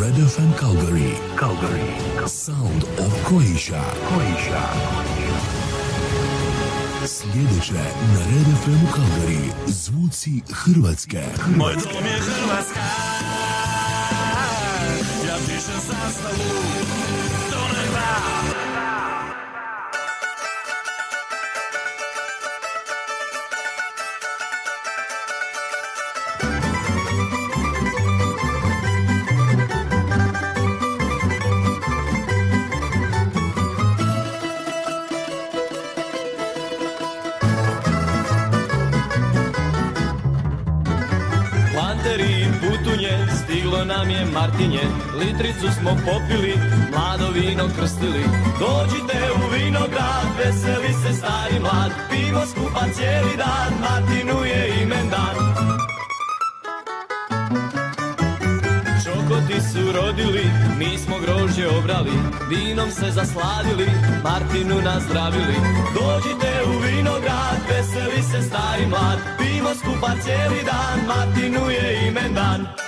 Red FM Calgary. Calgary. Sound of Croatia. Croatia. Sljedeće na Red FM Calgary. Zvuci Hrvatske. Moj dom je Hrvatska, popili, mlado vino krstili. Dođite u vinograd, veseli se stari mlad, pivo skupa cijeli dan, Martinu je imen dan. Čokoti su rodili, mi smo grožđe obrali, vinom se zasladili, Martinu nazdravili. Dođite u vinograd, veseli se stari mlad, pimo skupa cijeli dan, Martinu je imen dan.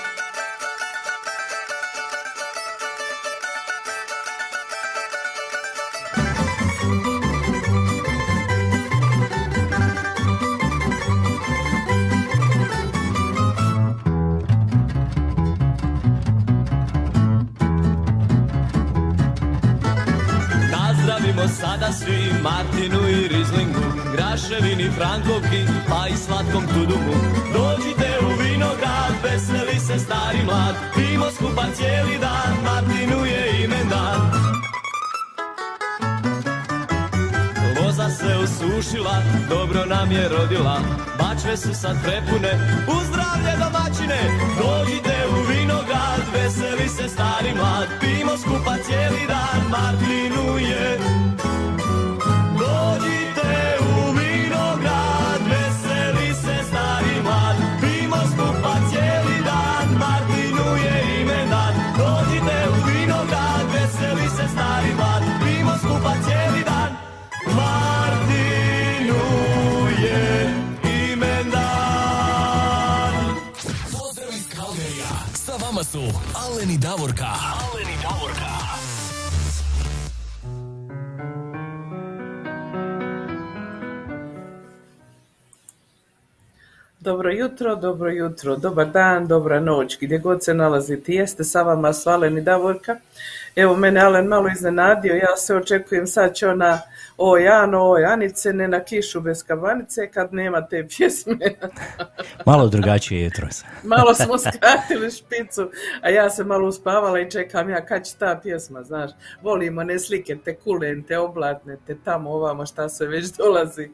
Su sad prepune, u zdravlje domaćine, Alen i Davorka. Alen i Davorka. Dobro jutro, dobro jutro, dobar dan, dobra noć, gdje god se nalazite. Jeste sa vama su Alen i Davorka. Evo, mene Alen malo iznenadio, ja se očekujem sad će ona oj Ano, oj Anice, ne na kišu bez kabanice kad nema te pjesme. Malo drugačije jutros. malo smo skratili špicu, a ja se malo uspavala i čekam ja kad će ta pjesma, znaš. Volimo ne slike, te kulente, oblatne, te tamo ovamo šta se već dolazi.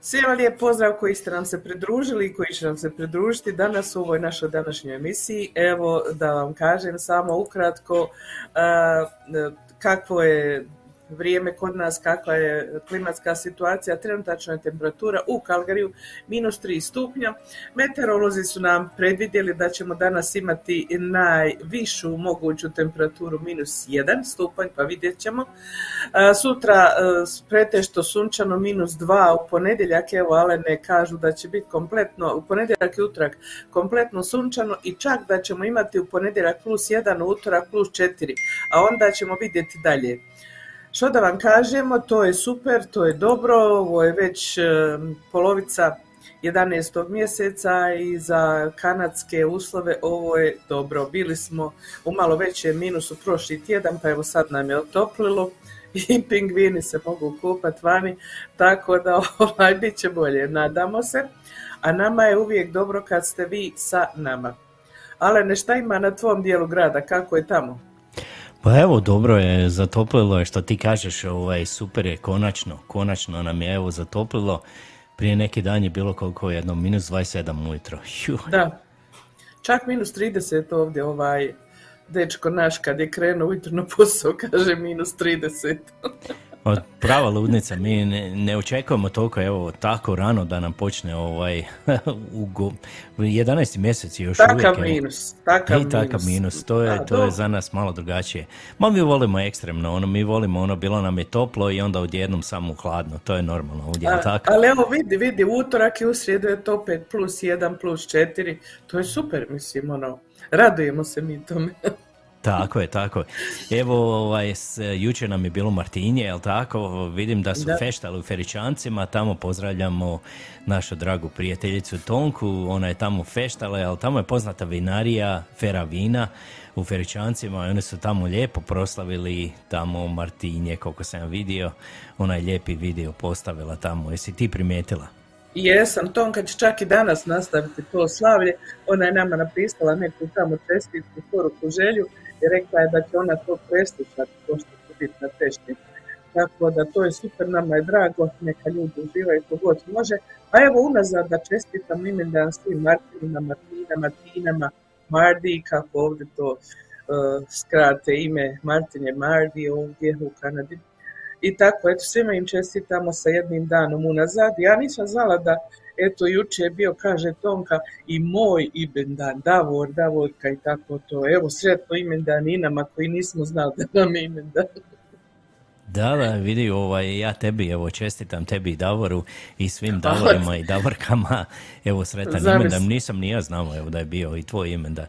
Svima lijep pozdrav koji ste nam se pridružili i koji će nam se pridružiti danas u ovoj našoj današnjoj emisiji. Evo da vam kažem samo ukratko a, kakvo je vrijeme kod nas, kakva je klimatska situacija, trenutačna je temperatura u Kalgariju minus 3 stupnja. Meteorolozi su nam predvidjeli da ćemo danas imati najvišu moguću temperaturu minus 1 stupanj, pa vidjet ćemo. A, Sutra e, pretešto sunčano minus 2, u ponedjeljak evo Alene kažu da će biti kompletno, u ponedjeljak i utorak kompletno sunčano i čak da ćemo imati u ponedjeljak plus 1, u utorak plus 4, a onda ćemo vidjeti dalje. Što da vam kažemo, to je super, to je dobro, ovo je već polovica 11. mjeseca i za kanadske uslove ovo je dobro. Bili smo u malo većem minusu prošli tjedan, pa evo sad nam je otoplilo i pingvini se mogu kupati vani, tako da ovaj, bit će bolje, nadamo se. A nama je uvijek dobro kad ste vi sa nama. Ale šta ima na tvom dijelu grada, kako je tamo? Pa evo, dobro je, zatoplilo je što ti kažeš, ovaj, super je, konačno, konačno nam je evo zatoplilo. Prije neki dan je bilo koliko jedno, minus 27 ujutro. Ju, Da. Čak minus 30 ovdje ovaj dečko naš kad je krenuo ujutro na posao kaže minus 30. od- prava ludnica, mi ne, ne očekujemo toliko, evo, tako rano da nam počne ovaj, u go- 11. mjesec je još uvijek. Takav evo. minus, takav I takav minus, to je, to je za nas malo drugačije. Ma mi volimo ekstremno, ono, mi volimo ono, bilo nam je toplo i onda odjednom samo hladno, to je normalno ovdje, A- tako? Ali evo vidi, vidi, utorak i u srijedu je to opet plus 1, plus 4, to je super, mislim, ono, radujemo se mi tome. Tako je, tako je. Evo, ovaj, s, jučer nam je bilo Martinje, jel tako? Vidim da su Da. feštali u Feričancima, tamo pozdravljamo našu dragu prijateljicu Tonku, ona je tamo feštala, ali tamo je poznata vinarija Fera Vina u Feričancima i oni su tamo lijepo proslavili tamo Martinje, koliko sam vidio, onaj lijepi video postavila tamo, jesi ti primijetila? Jesam, Tonka će čak i danas nastaviti to slavlje. Ona je nama napisala neku tamo čestitku, poruku, želju i rekla je da će ona to preslušati, to što će biti na tešti. Tako da to je super, nama je drago, neka ljudi uživaju kogod može. A evo unazad da čestitam imendan svim Martinima, Martinama, Tinama, Mardi, kako ovdje to uh, skrate ime Martinje Mardi ovdje u Kanadi. I tako, eto, svima im čestitamo sa jednim danom unazad. Ja nisam znala da, eto, juče je bio, kaže Tonka, i moj imendan, Davor, Davorka i tako to. Evo, sretno imendan i nama koji nismo znali da nam je imendan. Da, da, vidi, ovaj, ja tebi, evo, čestitam tebi i Davoru i svim Davorima i Davorkama, evo, sretan imendan, nisam ni ja znao, evo, da je bio i tvoj imendan.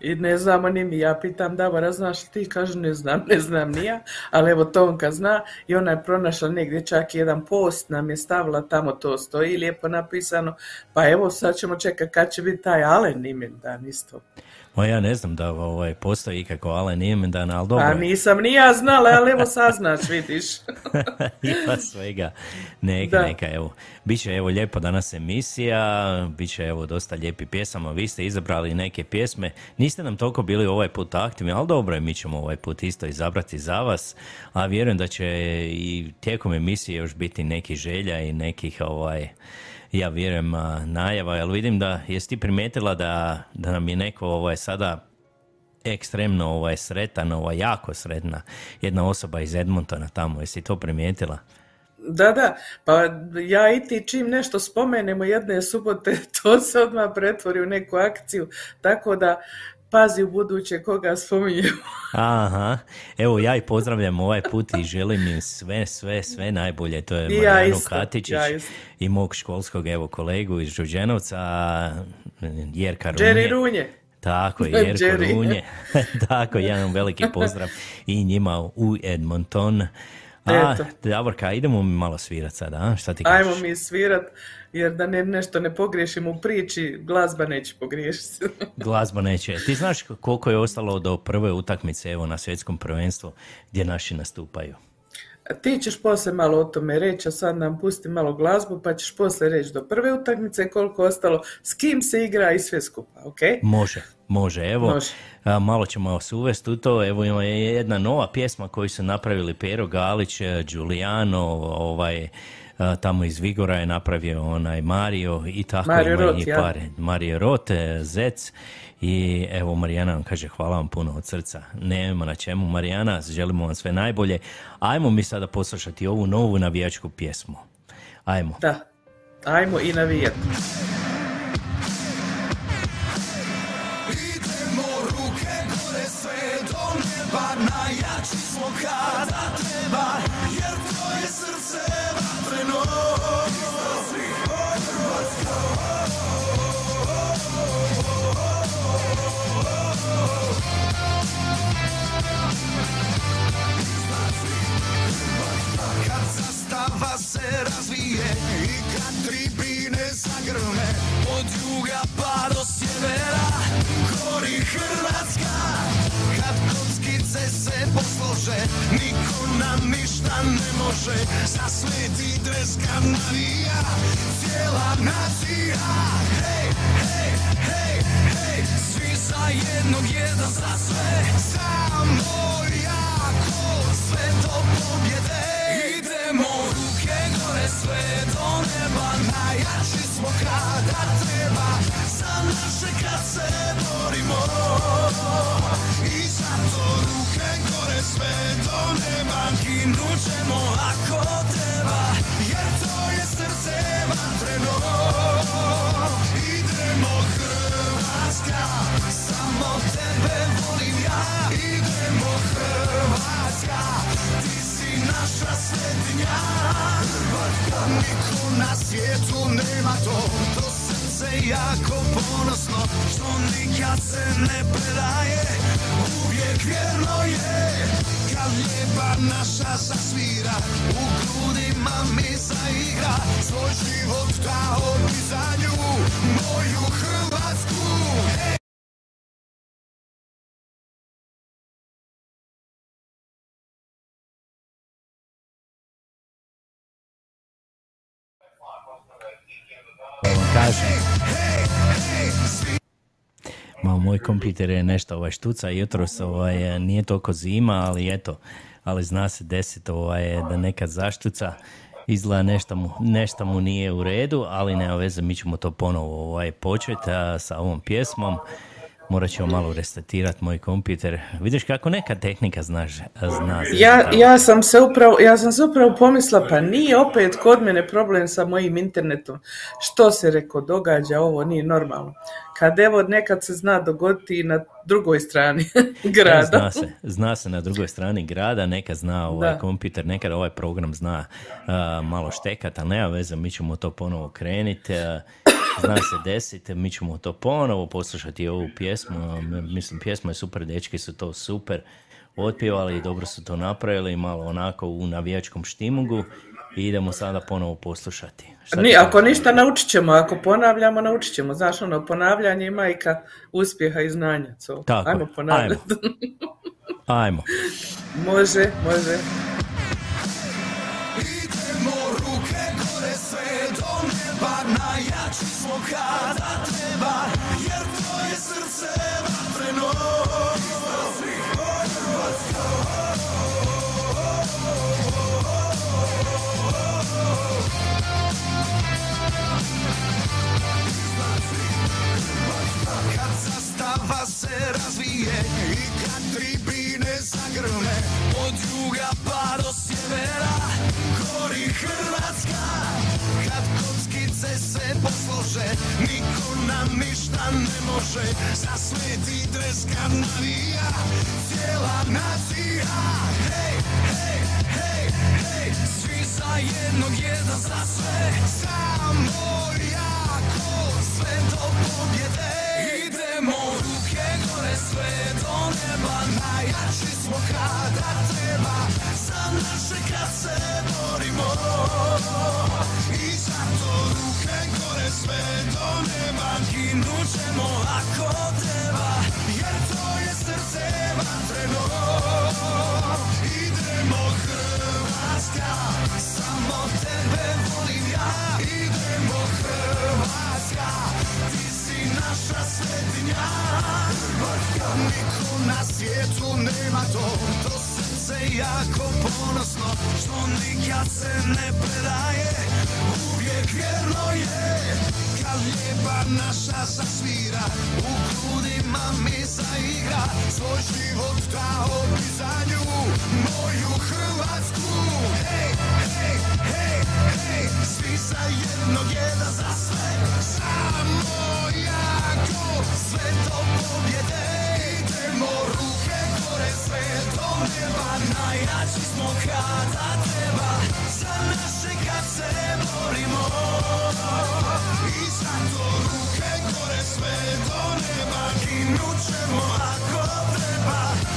I ne znamo ni mi, ja pitam Davora, znaš li ti? Kaže, ne znam, ne znam ni ja, ali evo Tonka zna i ona je pronašla negdje čak jedan post, nam je stavila, tamo to stoji lijepo napisano, pa evo sad ćemo čekati kad će biti taj Alen imendan isto. Ma ja ne znam da ovaj, postoji ikako Alen imendan, ali dobro A je. nisam ni ja znala, ali evo saznaš, vidiš. Ima svega. Neka, Da. neka, evo. Biće evo lijepo danas emisija, biće evo dosta lijepi pjesama, vi ste izabrali neke pjesme, niste nam toliko bili ovaj put aktivni, ali dobro je, mi ćemo ovaj put isto izabrati za vas, a vjerujem da će i tijekom emisije još biti nekih želja i nekih ovaj, ja vjerujem najava, ali vidim da jesi ti primijetila da, da nam je neko ovaj sada ekstremno ovaj sretan, ovaj jako sretna jedna osoba iz Edmontona tamo, jesi to primijetila? Da, da, pa ja i ti čim nešto spomenemo jedne subote, to se odmah pretvori u neku akciju, tako da pazi u buduće koga spominjemo. Aha, evo ja i pozdravljam ovaj put i želim im sve, sve, sve najbolje. To je ja Marijanu isto, Katičić ja i mog školskog evo kolegu iz Đurđenovca, Jerka Runje. Jerry Runje. Tako je, Jerko Jerry. Runje. Tako, jedan veliki pozdrav i njima u Edmonton. A. Davorka, idemo mi malo svirat sada, a? Šta ti kažeš? Ajmo mi svirat, jer da ne, nešto ne pogriješim u priči, glazba neće pogriješiti. Glazba neće. Ti znaš koliko je ostalo do prve utakmice evo na svjetskom prvenstvu gdje naši nastupaju? Ti ćeš poslije malo o tome reći, a sad nam pusti malo glazbu, pa ćeš poslije reći do prve utakmice koliko ostalo, s kim se igra i sve skupa, ok? Može, može. Evo, Može. a, malo ćemo vas uvesti u to. Evo ima jedna nova pjesma koju su napravili Pero Galić, Giuliano, ovaj, tamo iz Vigora je napravio onaj Mario i tako Mario ima Rot, i ja. pare. Mario Rote, Zec i evo Marijana vam kaže hvala vam puno od srca. Nema na čemu Marijana, želimo vam sve najbolje. Ajmo mi sada poslušati ovu novu navijačku pjesmu. Ajmo. Da. Ajmo i navijati. Zastava se razvije I kad tribine zagrme Od juga pa do sjevera Gori Hrvatska. Kad kockice se poslože Niko nam ništa ne može. Za sveti dres kad navija Cijela nacija. Hej, hej, hej, hej Svi za jednog, jedan za sve. Samo jako Sve do pobjede. Idemo sve do neba Najjači smo kada treba. Za naše kad se borimo. I zato ruke gore sve do neba Ginut ćemo ako treba Jer to je srce vatreno. Idemo Hrvatska Samo tebe volim ja. Idemo Hrvatska Ti si naša svetinja Niko na svijetu nema to. To srce jako ponosno Što nikad se ne predaje Uvijek vjerno je Kad lijepa naša zasvira. U grudima mi zaigra Svoj život dao bi za nju. Moju Hrvatsku kažem. Ma, moj kompjuter je nešto ovaj štuca jutros, ovaj, nije toliko zima, ali eto, ali zna se desiti ovaj, da nekad zaštuca, izgleda nešto mu, nešto mu nije u redu, ali nema veze, mi ćemo to ponovo ovaj, početi sa ovom pjesmom. Morat ćemo malo restartirati moj kompjuter. Vidiš kako neka tehnika znaš, zna Ja, ja sam se upravo, ja sam se upravo pomisla, pa nije opet kod mene problem sa mojim internetom. Što se reko događa, ovo nije normalno. Kad evo nekad se zna dogoditi i na drugoj strani grada. Zna se, zna se na drugoj strani grada, nekad zna ovaj Da. kompjuter, nekad ovaj program zna a, malo štekat, ali nema veze, mi ćemo to ponovo krenuti. Zna se desiti, mi ćemo to ponovo poslušati ovu pjesmu. Mislim, pjesma je super, dečki su to super otpjevali i dobro su to napravili, malo onako u navijačkom štimungu. I idemo sada ponovo poslušati. Šta Ni, ako ništa naučit ćemo, ako ponavljamo, naučit ćemo. Znaš, ono, ponavljanje je majka uspjeha i znanja. So, Tako ajmo ponavljati. Ajmo. može, može. Do neba Najjači smo kada treba Jer to je srce vatreno Kad zastava se razvije I kad tribine zagrme Od juga pa do sjevera Gori Hrvatska. Kad kockice se poslože Niko nam ništa ne može. Za sveti dres kad navija Cijela nacija. Hej, hej, hej, hej Svi za jednog, jedan za sve. Samo jako Sve do pobjede. Idemo ruke gore sve do neba. Najjači smo kada treba Za naše kad se borimo. I zato sve do neba Ginut ćemo ako treba Jer to je srce vatreno. Idemo Hrvatska Samo tebe volim ja. Idemo Hrvatska Ti si naša svetinja niko na svijetu nema to To srce jako ponosno Što nikad se ne predaje Uvijek vjerno je. Kad lijepa naša zasvira U grudima mi zaigra Svoj život dao bi za nju Moju Hrvatsku. Hej, hej, hej, hej Svi za jednog jedan za sve Samo jako Sve do pobjede. Ruke do neba Najjači smo kada treba Za naše kad se borimo. I zato ruke gore sve do neba Ginut ćemo ako treba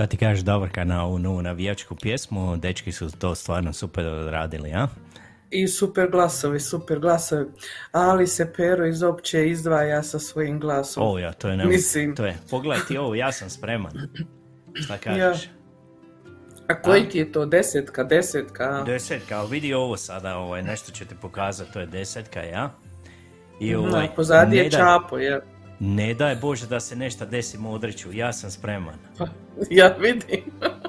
Šta ti kažeš Davorka na ovu novu navijačku pjesmu? Dečki su to stvarno super odradili, a? I super glasovi, super glasovi. Ali se Pero iz opće izdvaja sa svojim glasom. O ja, to je ne... Mislim. To je, pogledaj ti ovo, ja sam spreman. Šta kažeš? A koji ti je to? Desetka, desetka? Desetka, ali vidi ovo sada, ovaj, nešto ću ti pokazati, to je desetka, ja? I ovaj, pozadi ne je daj- Čapo, je. Ne daj Bože da se nešto desi Modriću, ja sam spreman. Pa, ja vidim.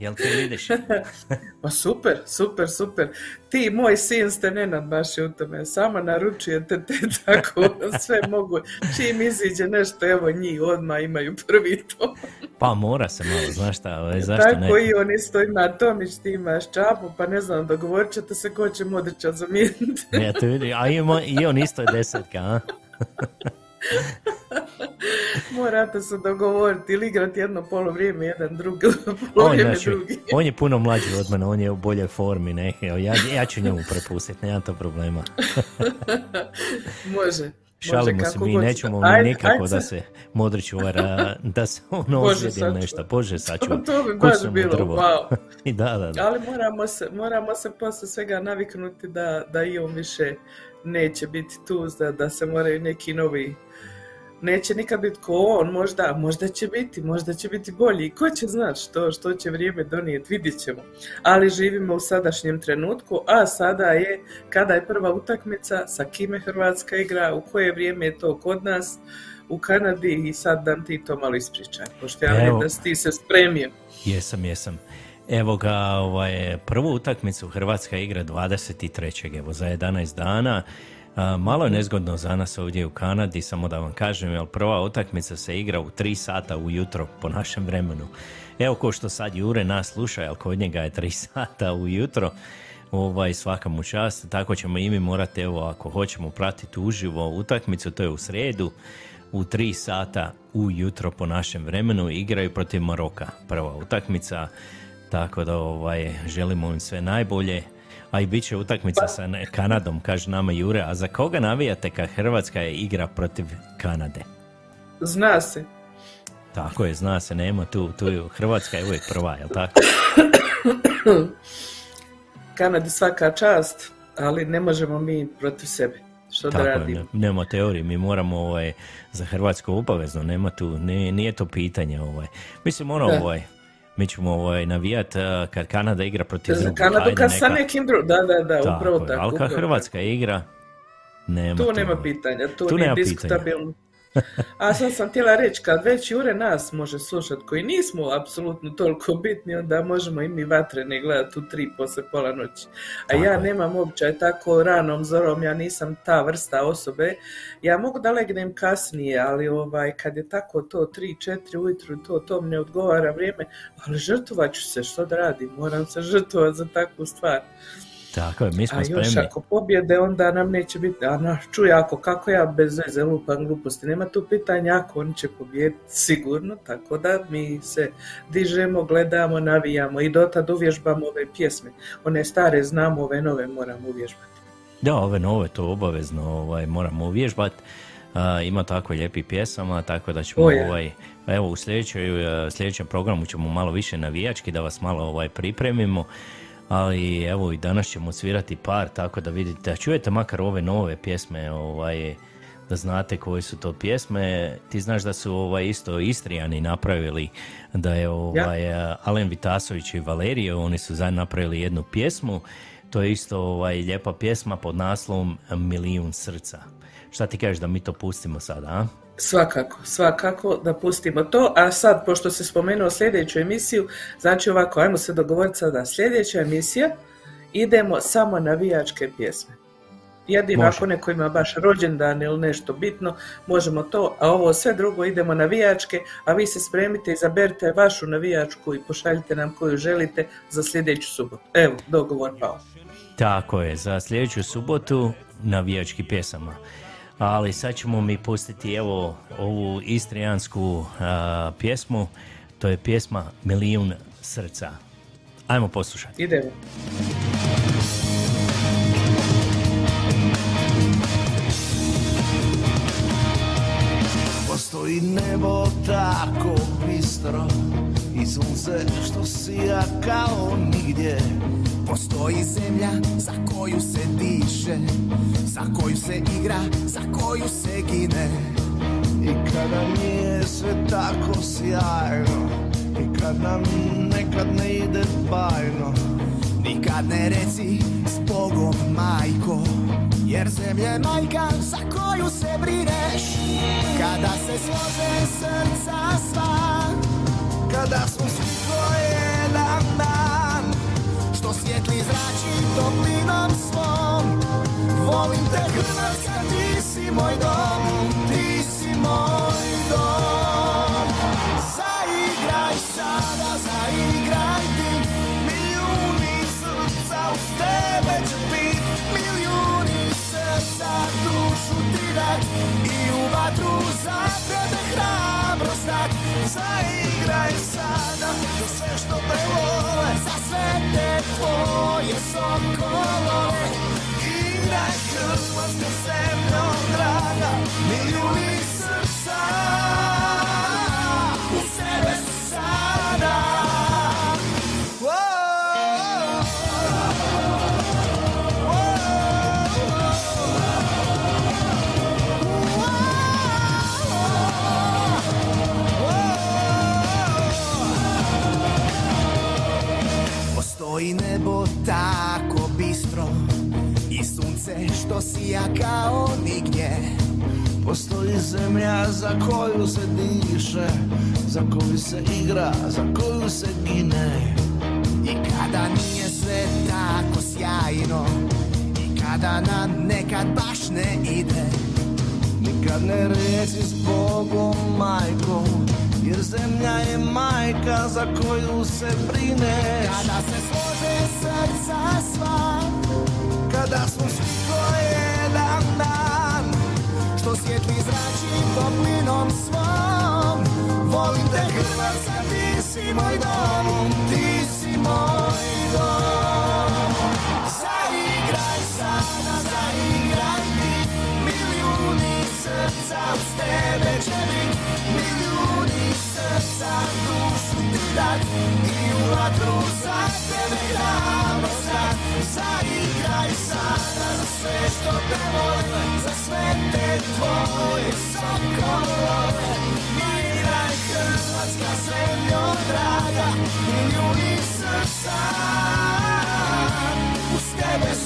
Jel ti vidiš? Pa super, super, super. Ti, moj sin, ste nenadmaši u tome. Samo naručujete te tako, sve mogu. Čim iziđe nešto, evo njih odmah imaju prvi to. Pa mora se malo, znaš šta, ovaj, zašto tako ne? i on isto ima Tomić, ti imaš Čapu, pa ne znam, dogovorit ćete se ko će Modrića zamijeniti. Ja te vidim, a i on isto je desetka, a? Morate se dogovoriti ili igrati jedno polovrijeme, jedan drugi, On, polovrijeme znači, drugi. on je puno mlađi od mene, on je u boljoj formi, ne, ja, ja ću njemu prepustiti, nema to problema. Može. Šalimo može se, mi nećemo Ajde, nikako ajde da sad. se Modrić uvara, da se ono Bože ozlijedi ili nešto. Bože sačuva. To bi baš bilo, drvo. wow. I da, da, da. Ali moramo se, moramo se posle svega naviknuti da, da i on više neće biti tu, da, da se moraju neki novi neće nikad biti ko on, možda, možda će biti, možda će biti bolji. Ko će znati što, što će vrijeme donijeti, vidjet ćemo. Ali živimo u sadašnjem trenutku, a sada je, kada je prva utakmica, sa kime Hrvatska igra, u koje vrijeme je to kod nas, u Kanadi i sad nam ti to malo ispričaj, pošto ja vidim da si ti se spremio. Jesam, jesam. Evo ga, ovaj, prvu utakmicu Hrvatska igra 23. evo za 11 dana. Malo je nezgodno za nas ovdje u Kanadi, samo da vam kažem, jer prva utakmica se igra u 3 sata ujutro po našem vremenu. Evo ko što sad Jure nas sluša, jer kod njega je 3 sata ujutro, ovaj, svaka mu čast, tako ćemo i mi morati, evo, ako hoćemo pratiti uživo utakmicu, to je u sredu, u 3 sata ujutro po našem vremenu igraju protiv Maroka. Prva utakmica, tako da ovaj, želimo im sve najbolje. A i bit će utakmica sa ne- Kanadom, kaže nama Jure. A za koga navijate kad Hrvatska je igra protiv Kanade? Zna se. Tako je, zna se, nema tu, tu je, Hrvatska je uvijek prva, jel tako? Kanadi svaka čast, ali ne možemo mi protiv sebe. Što da Tako je, radim? ne- nema teorije, mi moramo ovaj, za Hrvatsku obavezno, nema tu, nije, nije to pitanje. Ovaj. Mislim, ono, Da. ovaj, mi ćemo ovaj, navijat a, kad Kanada igra protiv drugog. Kanadu ajde, kad sa neka- nekim drugim, da, da, da, Tako upravo tako. ali kad Hrvatska igra, nema Tu tu, nema pitanja, tu, Tu nema diskutabilno. A sad sam htjela reći, kad već Jure nas može slušati, koji nismo apsolutno toliko bitni, onda možemo i mi vatrene gledati u tri posle pola noći. A Tako ja nemam običaj tako ranom zorom, ja nisam ta vrsta osobe. Ja mogu da legnem kasnije, ali ovaj, kad je tako to tri, četiri ujutru, to, to mi ne odgovara vrijeme, ali žrtvovat ću se, što da radim, moram se žrtvovati za takvu stvar. Tako je, mi smo A još spremni. ako pobjede, onda nam neće biti, a čuj, ako kako ja bez veze lupam gluposti, nema tu pitanja ako oni će pobijediti sigurno, tako da mi se dižemo, gledamo, navijamo i dotad uvježbamo ove pjesme. One stare znamo, ove nove moramo uvježbati. Da, ove nove to obavezno ovaj, moramo uvježbat. A, ima tako lijepih pjesama, tako da ćemo O, je. ovaj, evo u sljedećoj, e, sljedećem programu ćemo malo više navijački da vas malo ovaj pripremimo. Ali evo i danas ćemo svirati par, tako da vidite, da čujete makar ove nove pjesme, ovaj, da znate koje su to pjesme. Ti znaš da su ovaj isto Istrijani napravili, da je ovaj Alen Vitasović i Valerije, oni su zajedno napravili jednu pjesmu. To je isto ovaj lijepa pjesma pod naslovom Milijun srca. Šta ti kažeš da mi to pustimo sada, a? Svakako, svakako da pustimo to, a sad, pošto se spomenuo sljedeću emisiju, znači ovako, ajmo se dogovoriti sada, sljedeća emisija, idemo samo navijačke pjesme. Jedino ako neko ima baš rođendan ili nešto bitno, možemo to, a ovo sve drugo idemo navijačke, a vi se spremite, izaberite vašu navijačku i pošaljite nam koju želite za sljedeću subotu. Evo, dogovor pao. Tako je, za sljedeću subotu navijački pjesama. Ali sad ćemo mi pustiti evo ovu istrijansku a, pjesmu, to je pjesma Milijun srca. Ajmo poslušati. Idemo. Postoji nebo tako bistro I sunce što sija kao nigdje Postoji zemlja za koju se diše, za koju se igra, za koju se gine. I kada nije sve tako sjajno I kad nam nekad ne ide bajno Nikad ne reci s Bogom majko, jer zemlja majka za koju se brineš. Kada se slože srca sva, Kada smo svi ko jedan dan što svijetli zrači toplinom svom. Volim te Hrvatska, ti si moj dom, ti si moj dom. Zaigraj sada, zaigraj ti, Milijuni srca uz tebe će bit milijuni srca dušu ti dat i u vatru za tebe hrabrost dat. Što sija kao nigdje. Postoji zemlja za koju se diše Za koju se igra, za koju se gine. I kada nije sve tako sjajno I kada nam nekad baš ne ide. Nikad ne reci s Bogom majkom Jer zemlja je majka za koju se brineš Kada se slože srca sva Kada smo svi ko jedan dan. Što svijetli zrači toplinom svom. Volim te Hrvatska, ti si moj dom. Ti si moj dom. Zaigraj sada, zaigraj ti. Milijuni srca uz tebe će bit. Milijuni srca dušu ti dat I u vatru za tebe hrabrost dat Zaigraj sada za sve što te vole, za sve te tvoje sokolove. Miraj Hrvatska zemljo draga, milijuni srca, uz tebe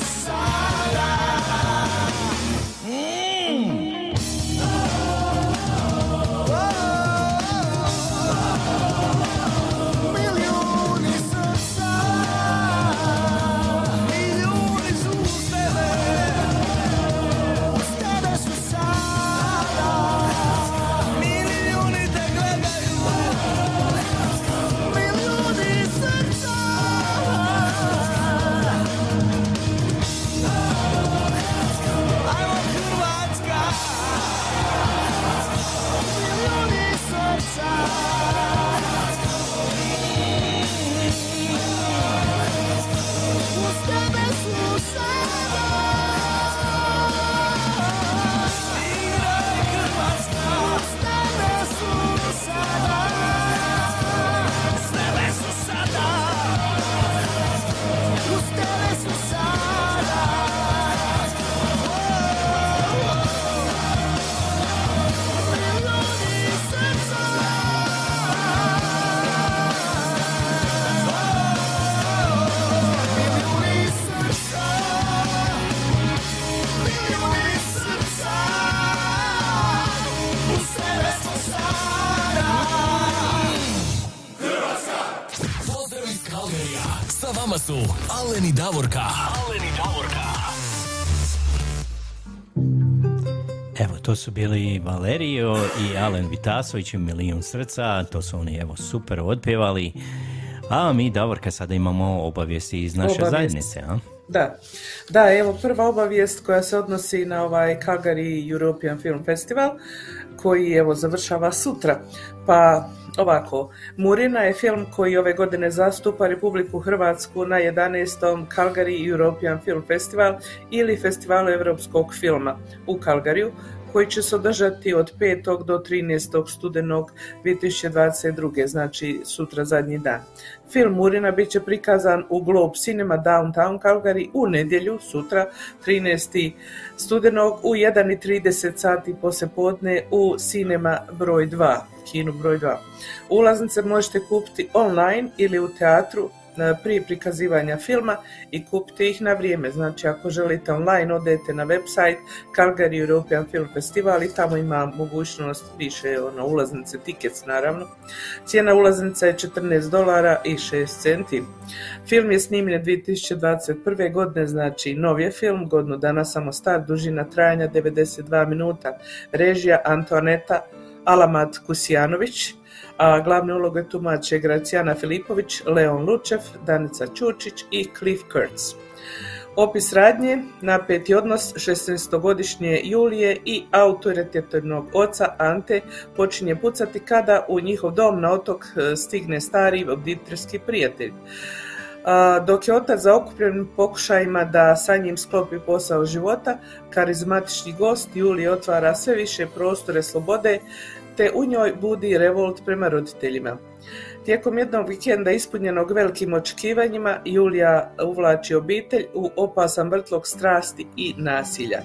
su Alen i Davorka. Alen i Davorka. Evo, to su bili Valerio i Alen Vitasović i Milijun srca, to su oni evo super otpjevali. A mi, Davorka, sada imamo obavijesti iz naše Obavijest. zajednice, a? Da, da, evo prva obavijest koja se odnosi na ovaj Calgary European Film Festival koji evo završava sutra. Pa ovako, Murina je film koji ove godine zastupa Republiku Hrvatsku na 11. Calgary European Film Festival ili Festivalu europskog filma u Calgaryju koji će se održati od 5. do 13. studenog 2022. znači sutra zadnji dan. Film Murina bit će prikazan u Globe Cinema Downtown Calgary u nedjelju, sutra 13. studenog u 1.30 sati poslijepodne u Cinema broj 2, kinu broj 2. Ulaznice možete kupiti online ili u teatru e, prije prikazivanja filma i kupite ih na vrijeme. Znači ako želite online odete na website Calgary European Film Festival i tamo ima mogućnost, piše ono, ulaznice, tickets naravno. Cijena ulaznica je 14 dolara i 6 centi. Film je snimljen 2021. godine, znači nov je film, godinu dana samo star, dužina trajanja 92 minuta. Režija Antoaneta Alamat Kusijanović, a glavne uloge tumače Gracijana Filipović, Leon Lučev, Danica Čučić i Cliff Kurtz. Opis radnje, napeti odnos 16-godišnje Julije i autoritativnog oca Ante počinje pucati kada u njihov dom na otok e, stigne stari obditerski prijatelj. Dok je otac zaokupljen pokušajima da sa njim sklopi posao života, karizmatični gost Julije otvara sve više prostore slobode, te u njoj budi revolt prema roditeljima. Tijekom jednog vikenda ispunjenog velikim očekivanjima, Julija uvlači obitelj u opasan vrtlog strasti i nasilja.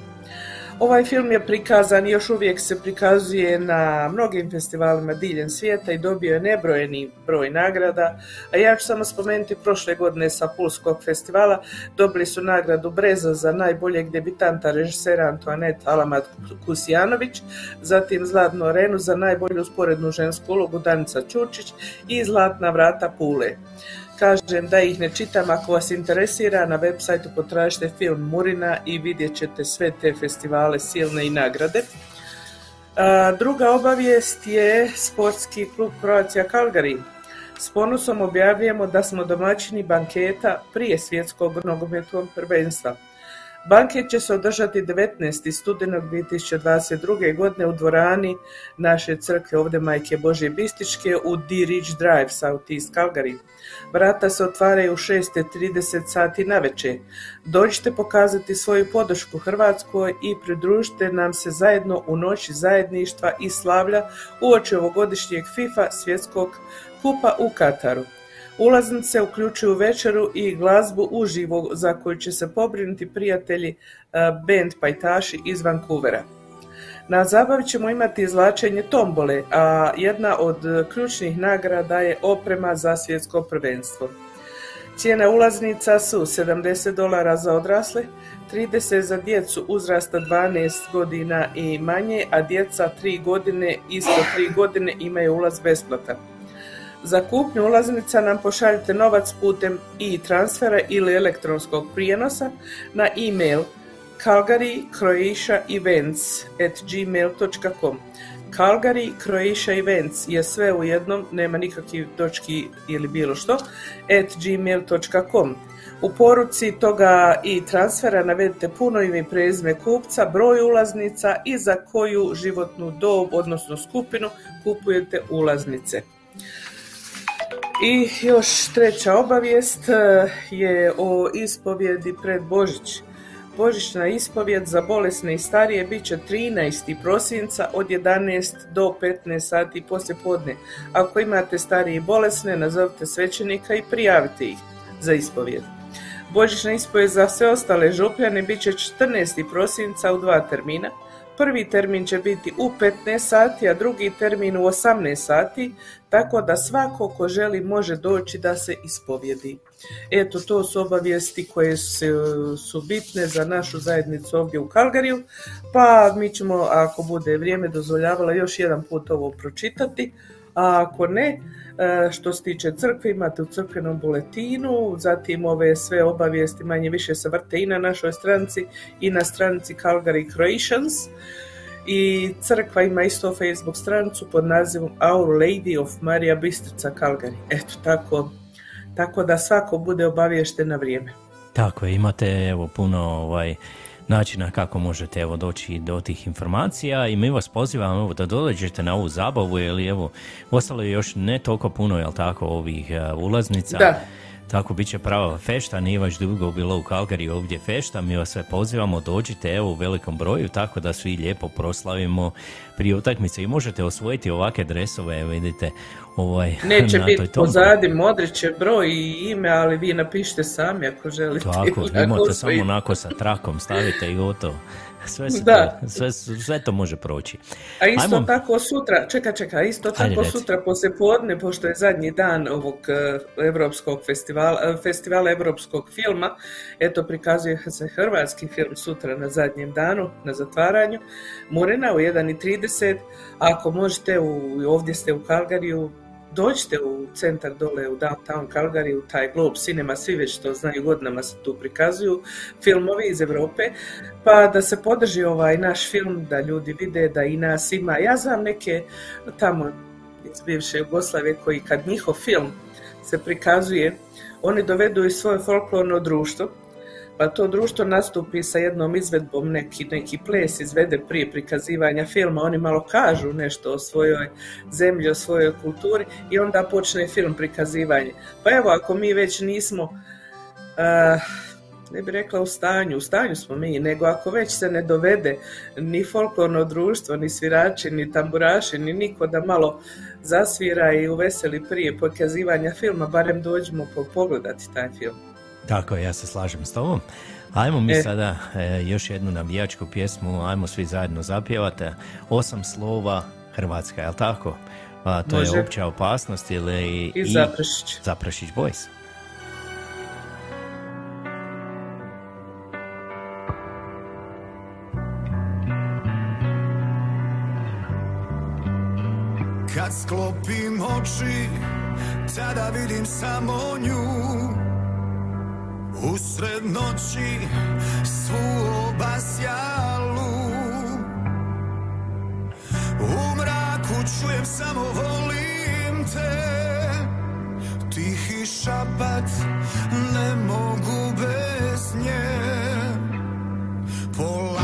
Ovaj film je prikazan i još uvijek se prikazuje na mnogim festivalima diljem svijeta i dobio je nebrojeni broj nagrada, a ja ću samo spomenuti prošle godine sa Pulskog festivala dobili su nagradu Breza za najboljeg debitanta režisera Antoanet Alamat Kusijanović, zatim Zlatnu arenu za najbolju sporednu žensku ulogu Danica Ćurčić i Zlatna vrata Pule. Kažem da ih ne čitam, ako vas interesira na web sajtu potražite film Murina i vidjet ćete sve te festivale silne i nagrade. Druga obavijest je sportski klub Croatia Calgary. S ponosom objavljujemo da smo domaćini banketa prije svjetskog nogometnog prvenstva. Banket će se održati 19. studenog 2022. godine u dvorani naše crkve ovdje Majke Božje Bističke u D Ridge Drive, South East Calgary. Vrata se otvaraju u 6.30 sati na večer. Dođite pokazati svoju podršku Hrvatskoj i pridružite nam se zajedno u noći zajedništva i slavlja uoči ovogodišnjeg FIFA svjetskog kupa u Kataru. Ulaznice uključuju večeru i glazbu uživo za koju će se pobrinuti prijatelji e, band Pajtaši iz Vancouvera. Na zabavi ćemo imati izvlačenje tombole, a jedna od ključnih nagrada je oprema za svjetsko prvenstvo. Cijene ulaznica su 70 dolara za odrasle, 30 za djecu uzrasta 12 godina i manje, a djeca 3 godine, isto 3 godine imaju ulaz besplatan. Za kupnju ulaznica nam pošaljite novac putem i-transfera ili elektronskog prijenosa na e-mail calgarycroatiaevents@gmail.com. Calgary Croatia Events je sve u jednom, nema nikakvih točki ili bilo što, at gmail.com. U poruci toga i transfera navedite puno ime i prezime kupca, broj ulaznica i za koju životnu dob, odnosno skupinu, kupujete ulaznice. I još treća obavijest eh, je o ispovjedi pred Božić. Božićna ispovjed za bolesne i starije bit će 13. prosinca od 11 do 15 sati poslje podne. Ako imate starije i bolesne, nazovite svećenika i prijavite ih za ispovjed. Božićna ispovjed za sve ostale župljane bit će 14. prosinca u dva termina. Prvi termin će biti u 15 sati, a drugi termin u 18 sati, tako da svako ko želi može doći da se ispovjedi. Eto, to su obavijesti koje su, bitne za našu zajednicu ovdje u Kalgariju, pa mi ćemo, ako bude vrijeme dozvoljavalo, još jedan put ovo pročitati, a ako ne, što se tiče crkve, imate u crkvenom buletinu, zatim ove sve obavijesti manje više se vrte i na našoj stranici i na stranici Calgary Croatians. I crkva ima isto Facebook stranicu pod nazivom Our Lady of Maria Bistrica Calgary. Eto, tako, tako da svako bude obaviješten na vrijeme. Tako je, imate evo puno ovaj, načina kako možete evo doći do tih informacija i mi vas pozivamo evo, da dođete na ovu zabavu jer evo ostalo je još ne toliko puno jel tako ovih eh, ulaznica. Da. Tako bit će prava fešta, nije baš dugo bilo u Kalgari ovdje fešta, mi vas sve pozivamo, dođite evo u velikom broju, tako da svi lijepo proslavimo prije utakmice i možete osvojiti ovakve dresove, vidite, ovaj, Neće na biti pozadi modriće broj i ime, ali vi napišite sami ako želite. Tako, osvojite. samo onako sa trakom stavite i gotovo. Sve, se Da. to, sve, sve to može proći. A isto Ajmo. tako sutra, čeka, čeka, isto Ajde, tako reci. sutra poslije podne, pošto je zadnji dan ovog Europskog festivala, eh, festivala Europskog filma, eto prikazuje se hrvatski film sutra na zadnjem danu, na zatvaranju, Murena u 1.30, ako možete, u, ovdje ste u Kalgariju, dođite u centar dole u downtown Calgary, u taj Globe Cinema, svi već to znaju, godinama se tu prikazuju filmovi iz Europe, pa da se podrži ovaj naš film, da ljudi vide da i nas ima. Ja znam neke tamo iz bivše Jugoslavije koji kad njihov film se prikazuje, oni dovedu i svoje folklorno društvo, pa to društvo nastupi sa jednom izvedbom, neki, neki ples izvede prije prikazivanja filma, oni malo kažu nešto o svojoj zemlji, o svojoj kulturi i onda počne film prikazivanje. Pa evo, ako mi već nismo, a, ne bi rekla u stanju, u stanju smo mi, nego ako već se ne dovede ni folklorno društvo, ni svirači, ni tamburaši, ni niko da malo zasvira i uveseli prije pokazivanja filma, barem dođemo po- pogledati taj film. Tako je, ja se slažem s tobom. Ajmo mi E. sada e, još jednu navijačku pjesmu, ajmo svi zajedno zapjevati. Osam slova Hrvatska, jel tako? A, to Može. je opća opasnost ili I Zaprešić. Zaprašić Boys. Kad sklopim oči, tada vidim samo nju Usred noći, svu obasjalu. U mraku čujem samo volim te. Tihi šapat, ne mogu bez nje. Polako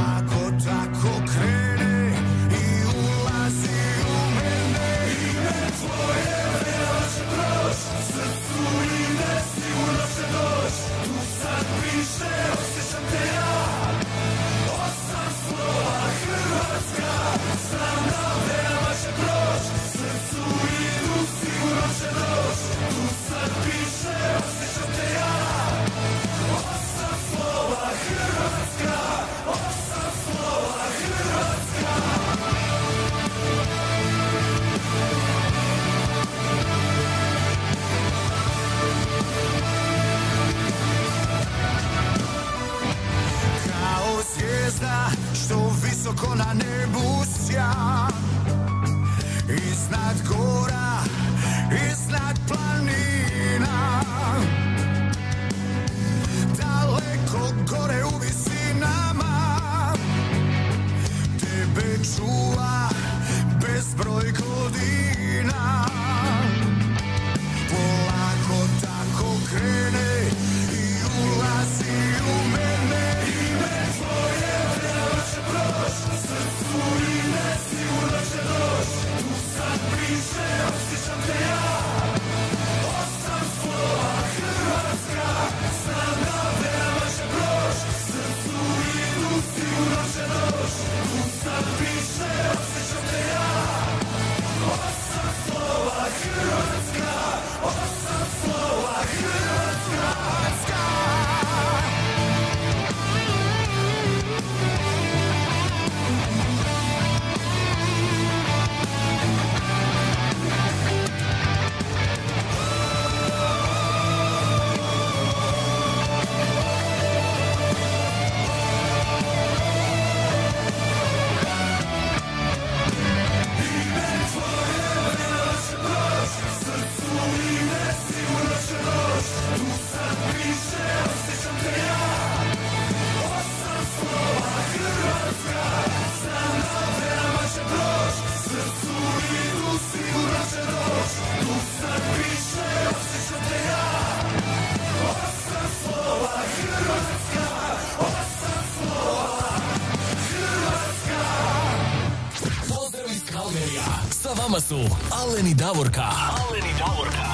Aleni Davorka. Aleni Davorka.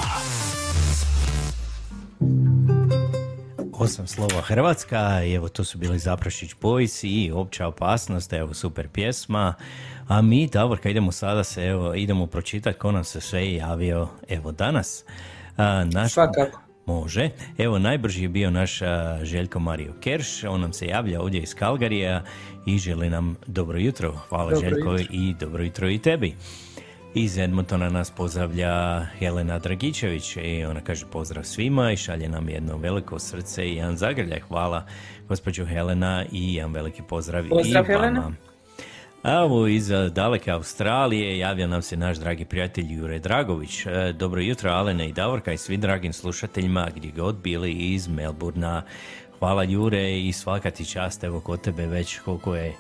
Osam slova Hrvatska, i evo to su bili Zaprašić Boys i Opća opasnost, evo super pjesma. A mi, Davorka, idemo sada se, evo, idemo pročitati ko nam se sve javio, evo danas. A, naš, Svakako. Može. Evo, najbrži je bio naš a, Željko Mario Kerš, on nam se javlja ovdje iz Kalgarija i želi nam dobro jutro. Hvala Dobro Željko jutro. i dobro jutro i tebi. Iz Edmontona nas pozdravlja Jelena Dragičević i ona kaže pozdrav svima i šalje nam jedno veliko srce i jedan zagrljaj. Hvala gospođo Helena i jedan veliki pozdrav Pozdrav, i vama. Helena. A Evo iz daleke Australije javlja nam se naš dragi prijatelj Jure Dragović. E, Dobro jutro Alene i Davorka i svim dragim slušateljima gdje god bili iz Melburna. Hvala Jure i svaka ti čast evo kod tebe već koliko je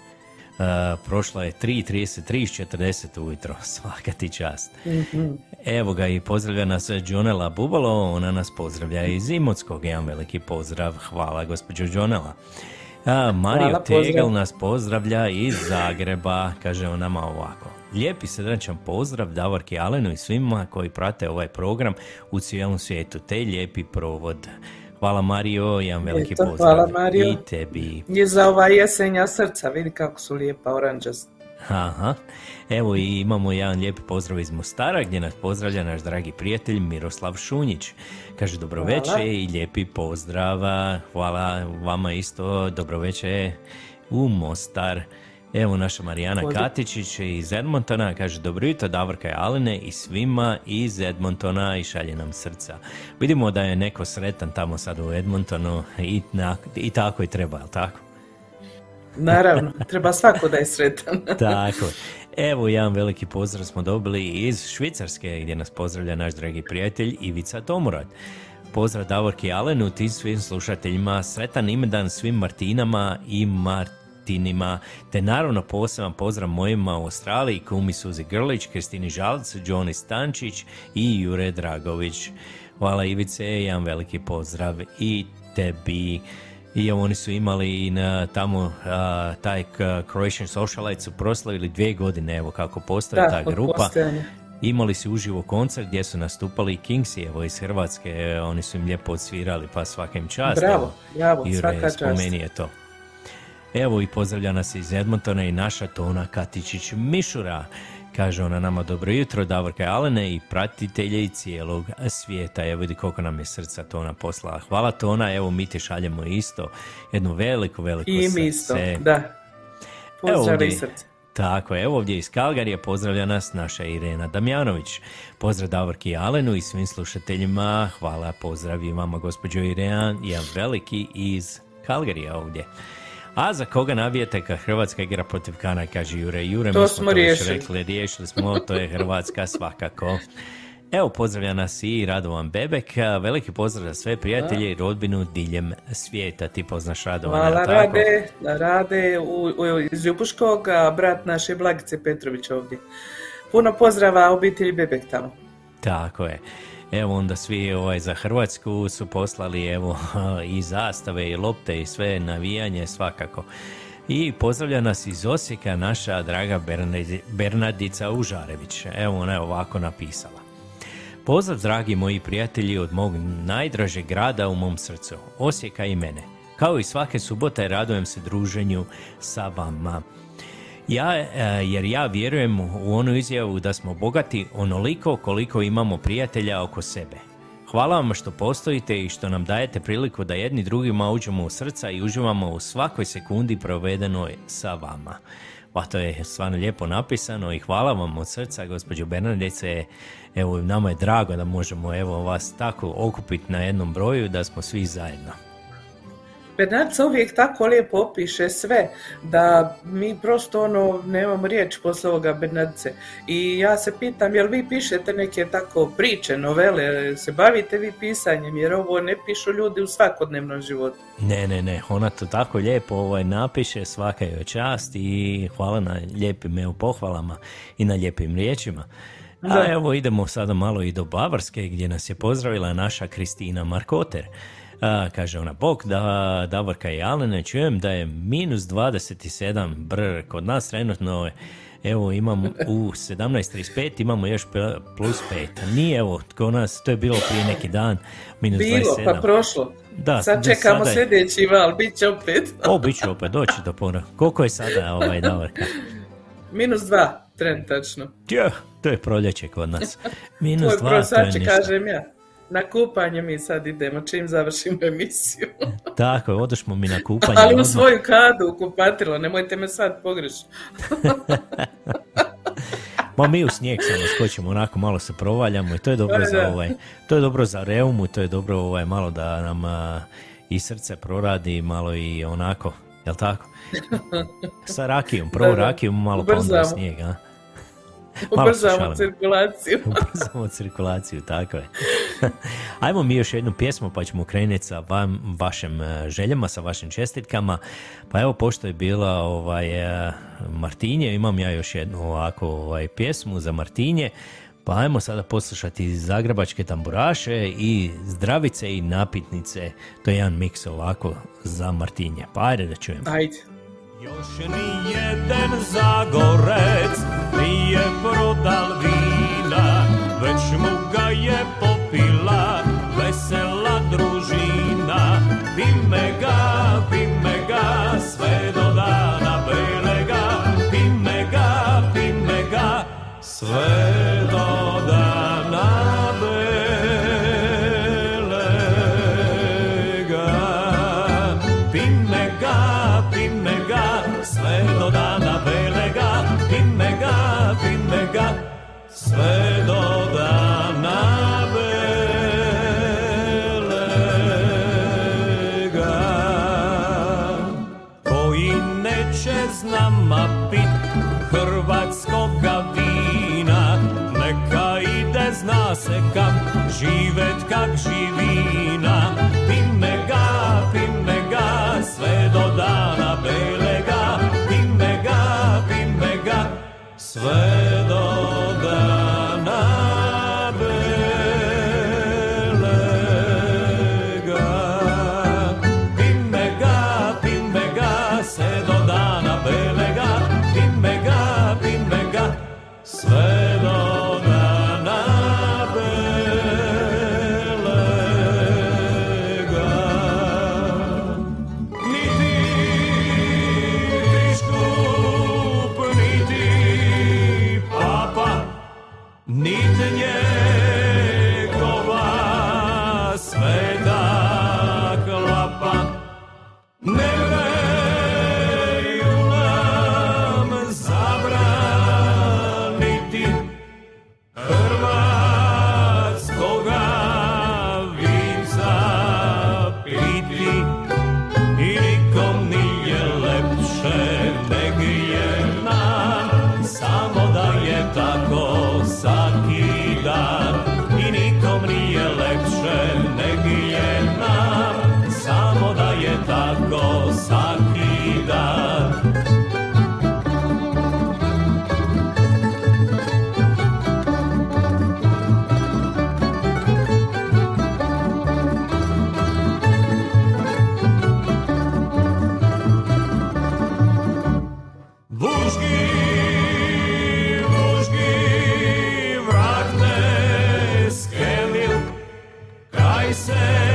Uh, prošlo je 3.33, 40 ujutro, svaka ti čast. Evo ga i pozdravlja nas Džonela Bubalo, ona nas pozdravlja iz Imotskog, jedan veliki pozdrav, hvala gospođo Džonela. A, Mario Hvala, pozdrav. Tegel nas pozdravlja iz Zagreba, kaže on nama ovako. Lijepi srdačan pozdrav Davorki Alenu i svima koji prate ovaj program u cijelom svijetu, te lijepi provod. Hvala Mario, jedan veliki Eto, pozdrav hvala, Mario. i tebi. Je za ova jesenja srca, vidi kako su lijepa oranđast. Aha. Evo i imamo jedan lijep pozdrav iz Mostara gdje nas pozdravlja naš dragi prijatelj Miroslav Šunjić. Kaže dobro Hvala. večer i lijepi pozdrav. Hvala vama isto. Dobro večer u Mostar. Evo naša Marijana Pozdrav. Katičić iz Edmontona kaže dobro jutro Davorka i Alene i svima iz Edmontona i šalje nam srca. Vidimo da je neko sretan tamo sad u Edmontonu i, na- i tako i treba, jel tako? Naravno, treba svako da je sretan. Tako. Evo jedan veliki pozdrav smo dobili iz Švicarske gdje nas pozdravlja naš dragi prijatelj Ivica Tomurad. Pozdrav Davorki Alenu, ti svim slušateljima, sretan imendan svim Martinama i Martinima, te naravno poseban pozdrav mojima u Australiji, Kumi Suzi Grlić, Kristini Žalac, Johnny Stančić i Jure Dragović. Hvala Ivice, jedan veliki pozdrav i tebi. I oni su imali i na tamo a, taj Croatian Socialite su proslavili dvije godine, evo kako postoji Da, ta grupa. postojanja. Imali su uživo koncert gdje su nastupali i Kingsi, evo iz Hrvatske, e, oni su im lijepo odsvirali, pa svaka im čast. Bravo, evo. bravo, Jure, svaka čast. to. Evo i pozdravlja nas iz Edmontona i naša Tona Katičić Mišura. Kaže ona nama dobro jutro, Davorka i Alene i pratitelje i cijelog svijeta. Evo vidi koliko nam je srca Tona poslala. Hvala Tona, evo mi ti šaljemo isto jedno veliko, veliko I srce. mi isto, da. Pozdrav i srce. Tako je, evo ovdje iz Kalgarije pozdravlja nas naša Irena Damjanović. Pozdrav Davorki i Alenu i svim slušateljima. Hvala, pozdrav i vama gospođo Irena, jedan veliki iz Kalgarija ovdje. A za koga navijete kad Hrvatska igra protiv Kana, kaže Jure. Jure, To mi smo smo to već riješili. rekli, riješili smo, to je Hrvatska svakako. Evo, pozdravlja nas i Radovan Bebek. Veliki pozdrav za sve prijatelje i rodbinu diljem svijeta. Ti poznaš Radovan, Hvala tako? Rade, da rade u, u, iz Ljubuškog, a brat naše Blagice Petrović ovdje. Puno pozdrava obitelji Bebek tamo. Tako je. Evo onda svi ovaj, za Hrvatsku su poslali evo i zastave i lopte i sve navijanje svakako. I pozdravlja nas iz Osijeka naša draga Bernadi- Bernardica Užarević. Evo ona je ovako napisala. Pozdrav dragi moji prijatelji od mog najdražeg grada u mom srcu, Osijeka i mene. Kao i svake subote radujem se druženju sa vama. Ja, e, jer ja vjerujem u onu izjavu da smo bogati onoliko koliko imamo prijatelja oko sebe. Hvala vam što postojite i što nam dajete priliku da jedni drugima uđemo u srca i uživamo u svakoj sekundi provedenoj sa vama. Pa to je stvarno lijepo napisano i hvala vam od srca, gospođo Bernardice. Evo, nama je drago da možemo evo, vas tako okupiti na jednom broju da smo svi zajedno. Bernardica uvijek tako lijepo opiše sve, da mi prosto ono, nemamo riječ posle ovoga Bernardice. I ja se pitam, jel vi pišete neke tako priče, novele, se bavite vi pisanjem, jer ovo ne pišu ljudi u svakodnevnom životu. Ne, ne, ne, ona to tako lijepo ovaj, napiše, svaka joj čast i hvala na lijepim evo, pohvalama i na lijepim riječima. A evo idemo sada malo i do Bavarske gdje nas je pozdravila naša Kristina Markoter. A, kaže ona, bok da Davorka i Alene, čujem da je minus 27 brr, kod nas trenutno je Evo imamo u 17.35 imamo još plus 5. Nije evo, kod nas, to je bilo prije neki dan, minus Bilo, 27. pa prošlo. Da, Sad čekamo sada je- sljedeći val, bit će opet. O, bit će opet, doći do pora. Koliko je sada ovaj Davorka? Minus dva, trenutačno. Tja, to je proljeće kod nas. Minus Tvoj dva, to je ništa. kažem ja. Na kupanje mi sad idemo, čim završimo emisiju. Tako je, odošmo mi na kupanje. Ali u svoju kadu u kupatilo, nemojte me sad pogrešiti. Ma mi u snijeg samo skočimo, onako malo se provaljamo i to je dobro za ovaj, to je dobro za reumu, to je dobro ovaj, malo da nam a, i srce proradi, malo i onako, jel tako? Sa rakijom, prvo rakijom, malo pa onda snijeg, a? Ubrzamo cirkulaciju. Ubrzamo cirkulaciju, tako je. Ajmo mi još jednu pjesmu pa ćemo krenuti sa vam, vašim e, željama, sa vašim čestitkama. Pa evo, pošto je bila ovaj, e, Martinje, imam ja još jednu ovako ovaj, pjesmu za Martinje. Pa ajmo sada poslušati zagrebačke tamburaše i zdravice i napitnice. To je jedan miks ovako za Martinje. Pa ajde da čujem. Ajde. Još ni jedan Zagorec nije prodal vina, već mu ga je popila vesela družina. Pime ga, pime ga, sve do dana belega, pime ga, pime ga, sve živet kak živina. Pime ga, pime ga, sve do dana belega, pime ga, pime ga, sve I said.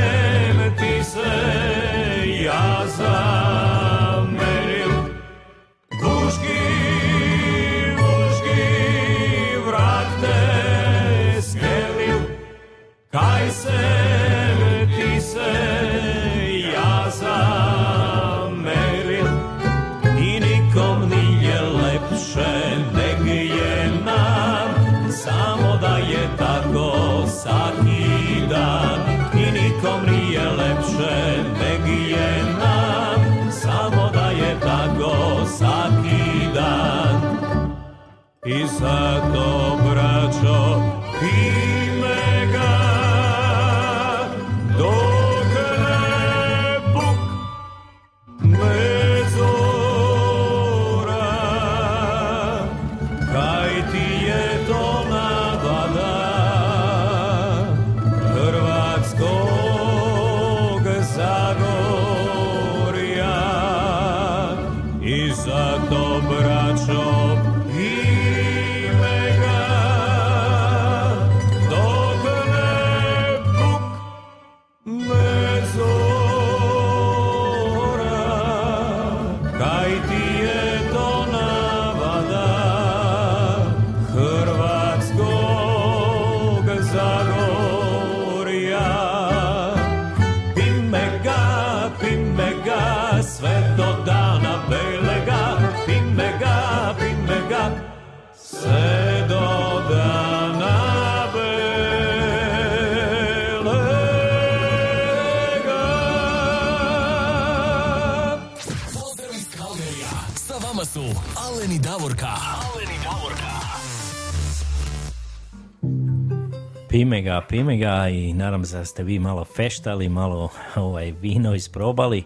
Pime ga, pime ga i se da ste vi malo feštali, malo ovaj, vino isprobali.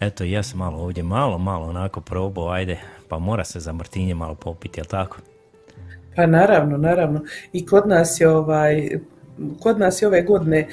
Eto, ja sam malo ovdje, malo, malo onako probao, ajde, pa mora se za Martinje malo popiti, jel tako? Pa naravno, naravno. I kod nas je ovaj kod nas je ove godine e,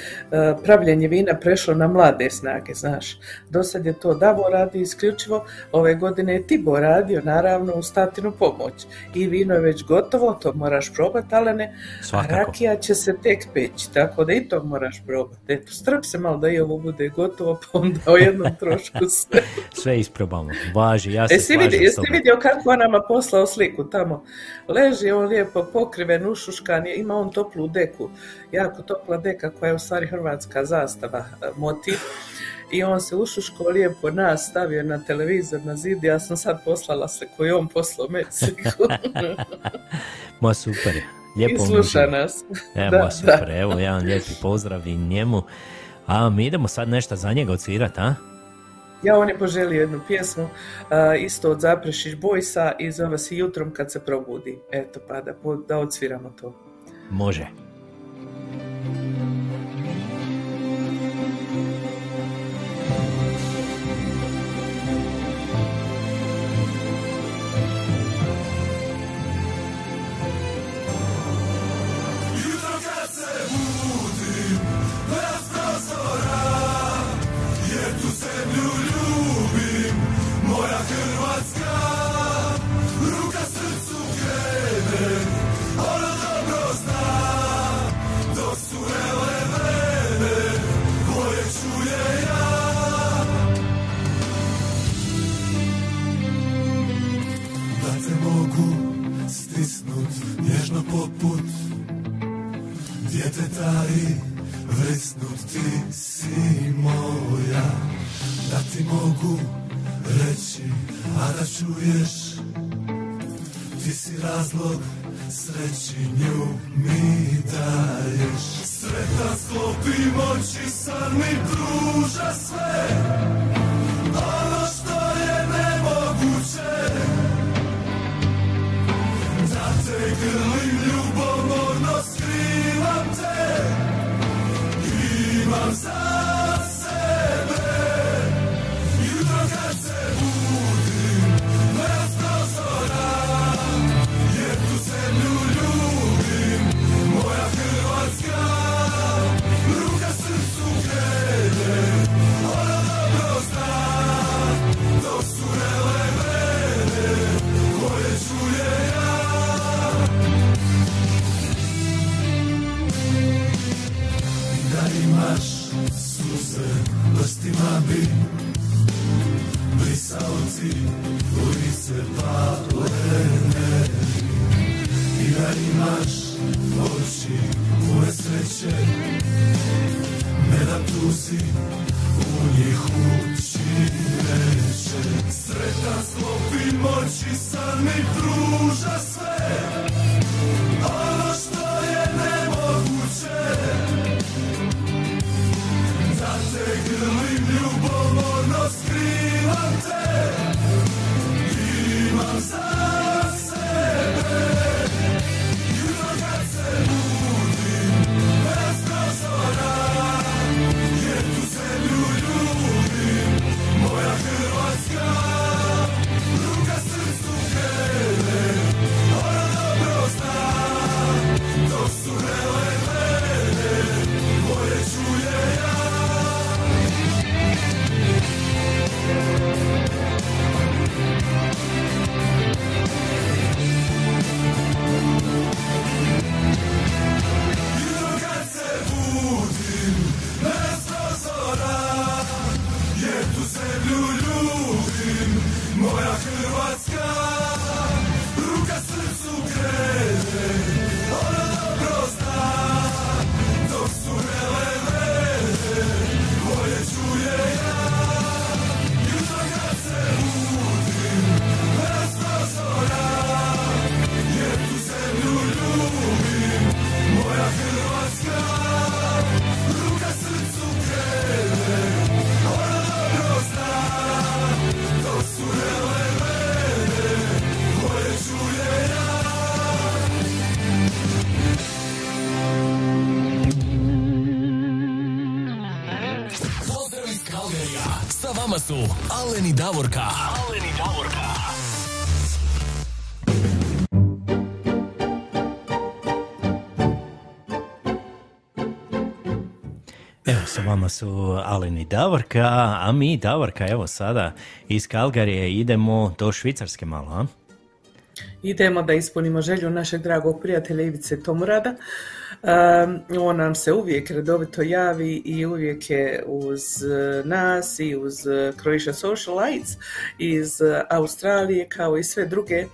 pravljenje vina prešlo na mlade snage, znaš. Do sad je to Davo radio isključivo, ove godine je Tibo radio, naravno, u statinu pomoć. I vino je već gotovo, to moraš probati, ali ne, a rakija će se tek peći, tako da i to moraš probati. Eto, strp se malo da i ovo bude gotovo, pa onda o jednom trošku sve. Sve isprobamo, važi, ja se Jesi vidio, jesi vidio kako on nama poslao sliku tamo? Leži on lijepo pokriven, ušuškan, ima on toplu deku, jako topla deka koja je u stvari hrvatska zastava e, motiv. I on se ušuškao lijepo nas, stavio na televizor na zid, ja sam sad poslala sliku i on poslao meni sliku. Ma super, je. I lijepo sluša nas. E, Da, ma super, da. evo jedan lijepi pozdrav i njemu. A mi idemo sad nešto za njega odsvirat, a? Ja on je poželio jednu pjesmu, a, isto od Zaprešić Bojsa i zove se Jutrom kad se probudi. Eto pa da, da odsviramo to. Može. Jutro Davorka. Alen i Davorka. Evo, sa vama su Alen i Davorka, a mi Davorka, evo sada iz Kalgarije idemo do Švicarske malo, a? Idemo da ispunimo želju našeg dragog prijatelja Ivice Tomurada. Um, on nam se uvijek redovito javi i uvijek je uz eh, nas i uz eh, Croatia Socialites iz eh, Australije kao i sve druge.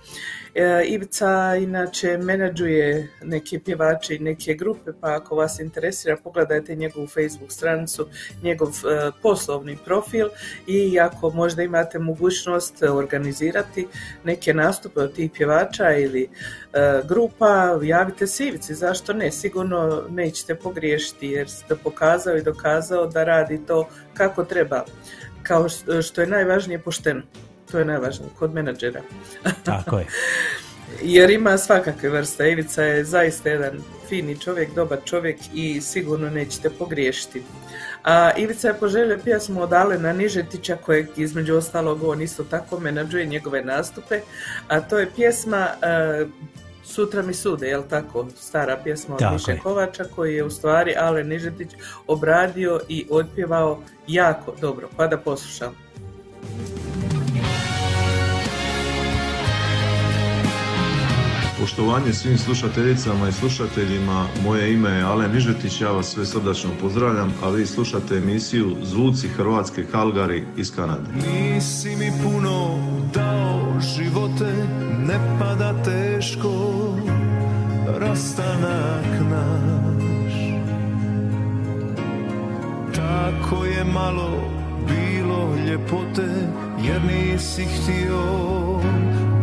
E, Ivica inače menadžuje neke pjevače i neke grupe, pa ako vas interesira pogledajte njegovu Facebook stranicu, njegov e, poslovni profil i ako možda imate mogućnost organizirati neke nastupe od tih pjevača ili e, grupa, javite se Ivici, zašto ne? Sigurno nećete pogriješiti jer ste pokazao i dokazao da radi to kako treba, kao što je najvažnije pošteno. To je najvažnije kod menadžera. Tako je. Jer ima svakakve vrste. Ivica je zaista jedan fini čovjek, dobar čovjek i sigurno nećete pogriješiti. A Ivica je poželio pjesmu od Alena Nižetića kojeg između ostalog on isto tako menadžuje njegove nastupe, a to je pjesma e, Sutra mi sude, jel tako? Stara pjesma od Miše. Kovača koji je u stvari Alen Nižetić obradio i otpjevao jako dobro. Pa da poslušam. Poštovanje svim slušateljicama i slušateljima, moje ime je Alen Nižetić, ja vas sve srdačno pozdravljam, a vi slušate emisiju Zvuci Hrvatske Kalgari iz Kanade. Nisi mi puno dao živote, ne pada teško, rastanak naš. Tako je malo bilo ljepote, jer nisi htio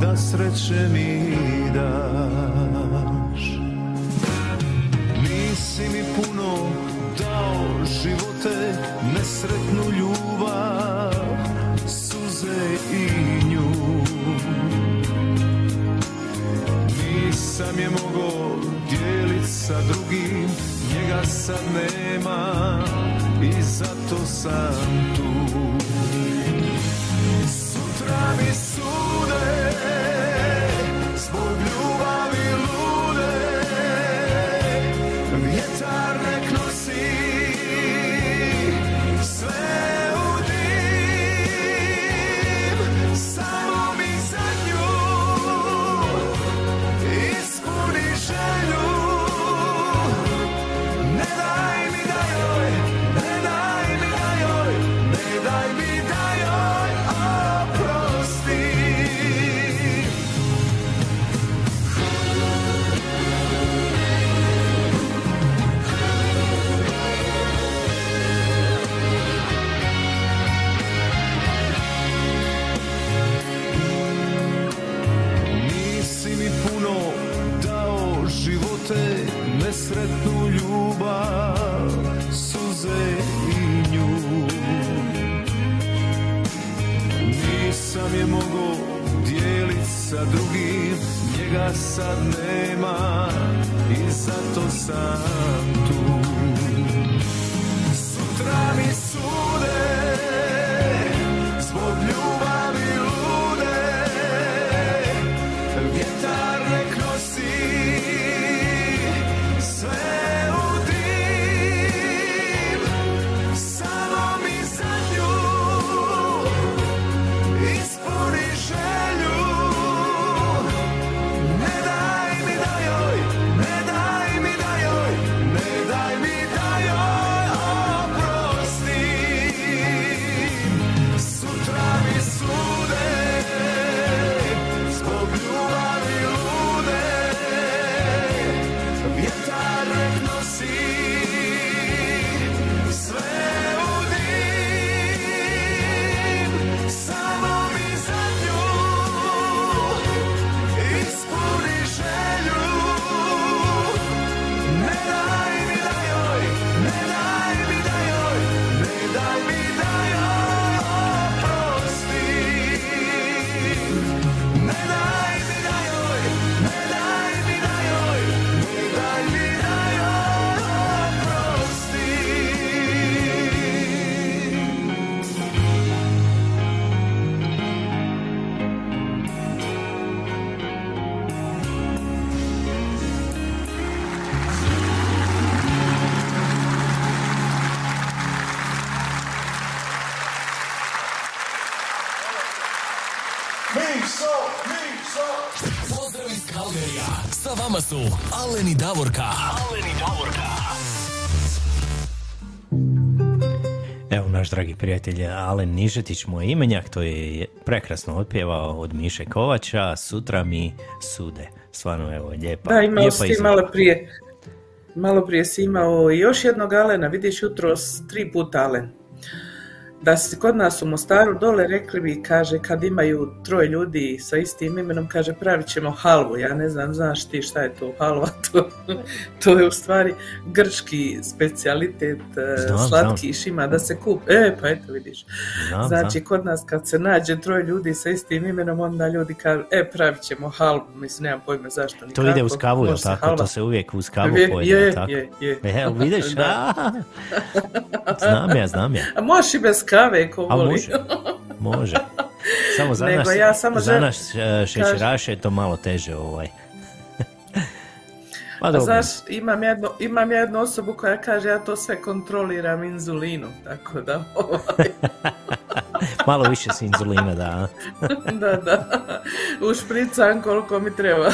da sreće mi daš. Nisi mi puno dao živote, nesretnu ljubav, suze i nju. Nisam je mogao dijelit sa drugim, njega sad nema i zato sam tu. Mi sude, nesretnu ljubav, suze i nju. Nisam je mogo dijelit sa drugim, njega sad nema i zato sam tu. Sutra mi sude, su Aleni Davorka. Aleni Davorka. Evo naš dragi prijatelj Alen Nižetić, moj imenjak, to je prekrasno otpjevao od Miše Kovača, sutra mi sude. Stvarno, evo, lijepa, Da, imao lijepa si malo prije. Malo prije si imao i još jednog Alena, vidiš jutro tri puta Alen. Da si kod nas u Mostaru dole rekli bi, kaže, kad imaju troje ljudi sa istim imenom, kaže, pravit ćemo halvu. Ja ne znam, znaš ti šta je to halva? To, to je u stvari grčki specijalitet, e, Znam, slatkiš ima da se kupi. E, pa eto vidiš. Znam, Znači, znam. kod nas kad se nađe troje ljudi sa istim imenom, onda ljudi kažu, e, pravit ćemo halvu. Mislim, nemam pojma zašto ni To ide uz kavu, se tako? halva. To se uvijek uz kavu Je, pojede, je, tako? je, je. Evo, vidiš, znam ja, znam ja. A možeš i bez kave, ko A voli. može, može. Samo za Nego nas, ja samo za nas e, šećeraše je to malo teže ovaj. Pa A dobro, znaš, imam jednu, imam jednu osobu koja kaže ja to sve kontroliram inzulinom, tako da, ovaj, malo više s inzulina, da. da, da, ušpricam koliko mi treba.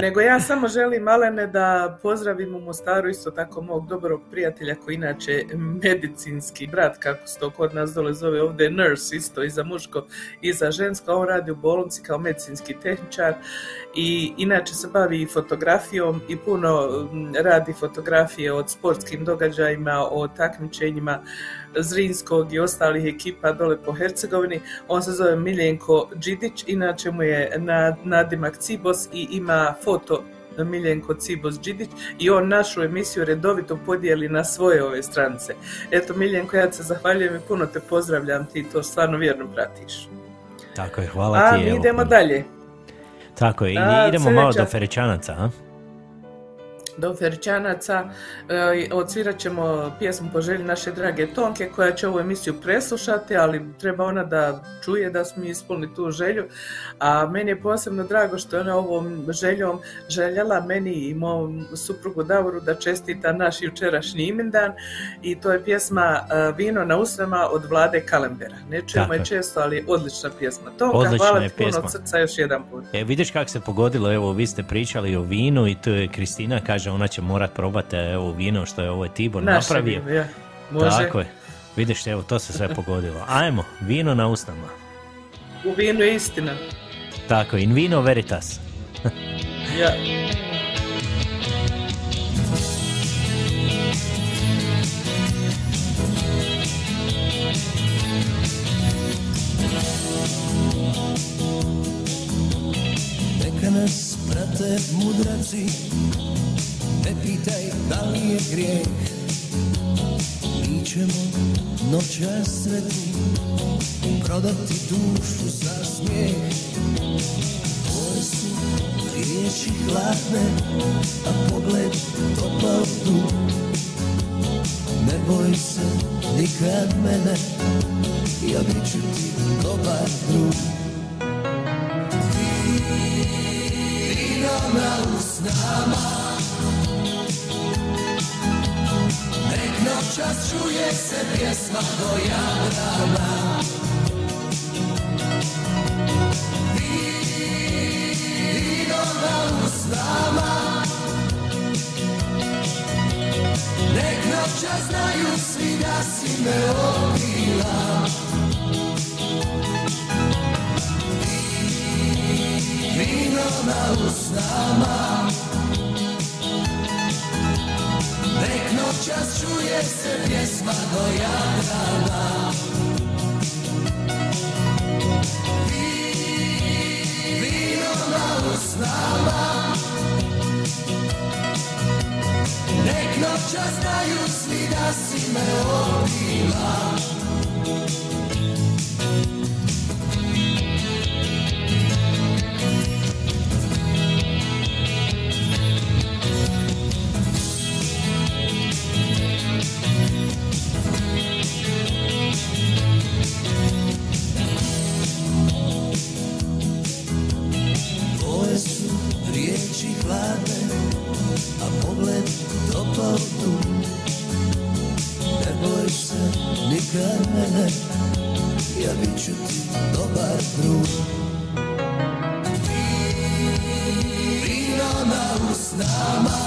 Nego ja samo želim, Malene, da pozdravim u Mostaru isto tako mog dobrog prijatelja koji inače medicinski brat, kako se to kod nas dole zove ovdje, nurse isto i za muško i za žensko, on radi u bolnici kao medicinski tehničar i inače se bavi i fotografijom i puno mm, radi fotografije od sportskim događajima, o takmičenjima Zrinskog i ostalih ekipa dole po Hercegovini. On se zove Miljenko Đidić, inače mu je na, nadimak Cibos i ima foto Miljenko Cibos Đidić i on našu emisiju redovito podijeli na svoje ove stranice. Eto Miljenko, ja se zahvaljujem i puno te pozdravljam, ti to stvarno vjerno pratiš. Tako je, hvala A ti. mi evo. idemo dalje. Tako je, i A, idemo malo do Ferećanaca, a? Do Ferčanaca e, odsvirat ćemo pjesmu po želji naše drage Tonke koja će ovu emisiju preslušati, ali treba ona da čuje da smo ispunili tu želju. A meni je posebno drago što je ona ovom željom željela meni i mom suprugu Davoru da čestita naš jučerašnji imendan i to je pjesma e, Vino na usnama od Vlade Kalembera. Ne čujemo je. često, ali odlična pjesma. Tonka, Odlična hvala ti puno pjesma. od srca još jedan put. E, vidiš kako se pogodilo, evo, vi ste pričali o vinu i tu je Kristina, kaže, ona će morat probati evo vino što je ovo Tibor Naše napravio. vino, ja. Može. Tako je. Vidiš, evo, to se sve pogodilo. Ajmo, vino na usnama. U vinu je istina. Tako, in vino veritas. Ja. Neka nas prate mudraci Pitaj da li je grijeh? Mi ćemo noća sretni Prodati dušu za smijeh. Tvoje su riječi hladne A pogled topao tu. Ne boj se nikad mene Ja bit ću ti dobar drug Čas čuje se pjesma do Jadrana Vino na usnama. Nek noća znaju svi da si me obila. Vino na usnama noćas čuje se pjesma do Jadrana Vi- Vino na usnama Nek noćas znaju svi da si me obila mene, ja bit ću ti dobar drug. Vino s nama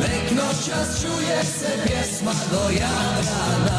Nek noćas čuje se pjesma do Jadrana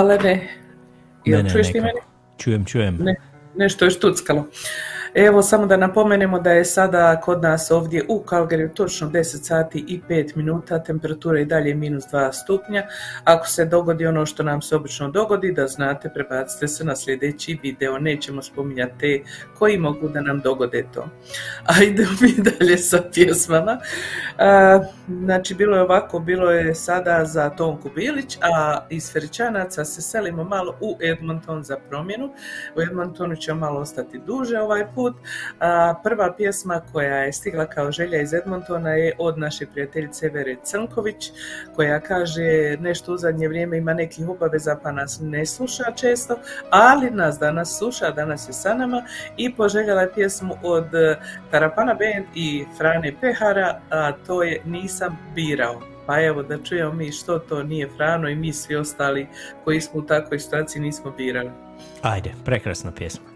A, Alene, jel Ne, ne, čuješ ti mene? Čujem, čujem. Ne, nešto je štuckalo. Evo, samo da napomenemo da je sada kod nas ovdje u Kalgariju točno 10 sati i 5 minuta, temperatura je dalje minus 2 stupnja. Ako se dogodi ono što nam se obično dogodi, da znate, prebacite se na sljedeći video, nećemo spominjati te koji mogu da nam dogode to. A idemo mi dalje sa pjesmama. Znači, bilo je ovako, bilo je sada za Tonku Bilić, a iz Feričanaca se selimo malo u Edmonton za promjenu. U Edmontonu ćemo malo ostati duže ovaj put. A, prva pjesma koja je stigla kao želja iz Edmontona je od naše prijateljice Vere Crnković, koja kaže nešto u zadnje vrijeme ima nekih obaveza pa nas ne sluša često, ali nas danas sluša, danas je sa nama i poželjela je pjesmu od eh, Tarapana Band i Frane Pehara, a to je Nisam birao. Pa evo da čujemo mi što to nije Frano i mi svi ostali koji smo u takvoj situaciji nismo birali. Ajde, prekrasna pjesma.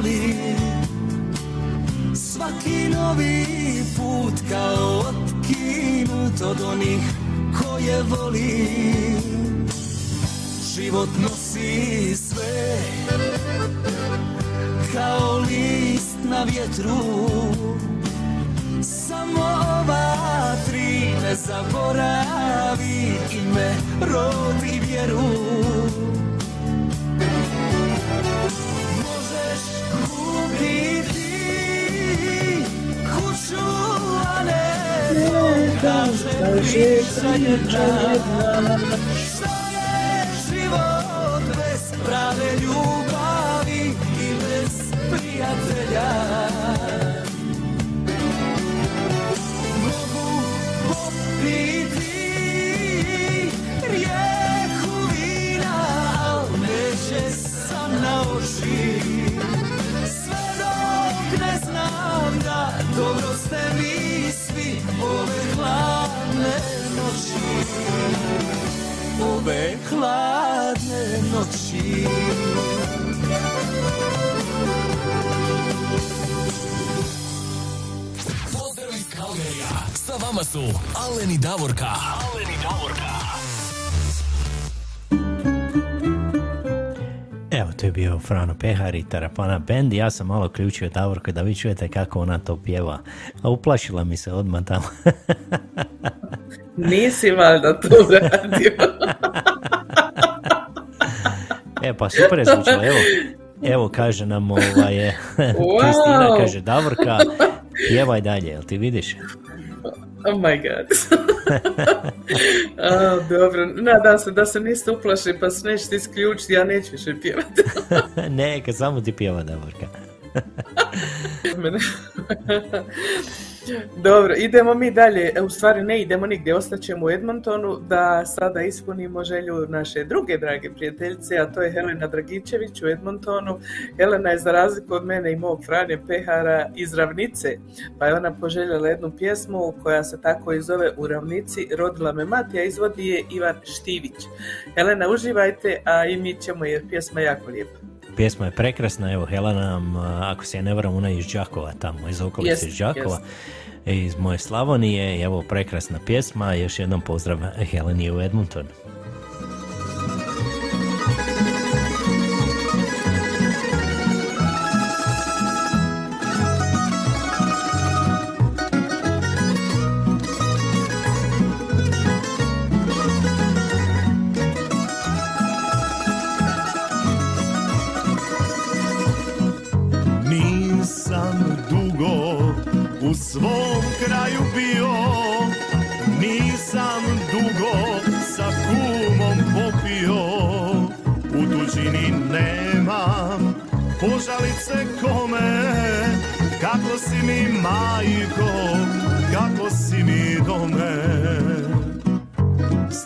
Boli. Svaki novi put kao otkinut od onih koje voli. Život nosi sve kao list na vjetru. Samo ova tri ne zaboravi ime, rod i vjeru kaže priča jedna Što je Ove hladne noći Pozdrav iz Kalgerija. Sa vama su Aleni Davorka. Aleni Davorka. Evo, to je bio Frano Pehar i Tarapana Band. Ja sam malo ključio Davorka da vi čujete kako ona to pjeva. A uplašila mi se odmah tamo. Nisi valjda to radio. E, pa super je zvučalo. Evo, evo kaže nam ovaj, Kristina, kaže Davorka, pjevaj dalje, jel ti vidiš? Oh my god. A, dobro, nadam se da se niste uplašili pa se nećete isključiti, ja neću više pjevati. ne, kad samo ti pjeva Davorka. Dobro, idemo mi dalje. E, U stvari ne idemo nigdje, ostaćemo u Edmontonu da sada ispunimo želju naše druge drage prijateljice, a to je Helena Dragičević u Edmontonu. Helena je za razliku od mene i mog Franje Pehara iz Ravnice, pa je ona poželjela jednu pjesmu koja se tako i zove U Ravnici, rodila me mati, a izvodi je Ivan Štivić. Helena, uživajte, a i mi ćemo jer pjesma je jako lijepa. Pjesma je prekrasna, evo Helena nam, ako se ja ne varam, ona je iz Đakova tamo, iz okolice Jest, iz Đakova. e, Iz moje Slavonije, evo prekrasna pjesma, još jednom pozdrav Heleni u Edmonton.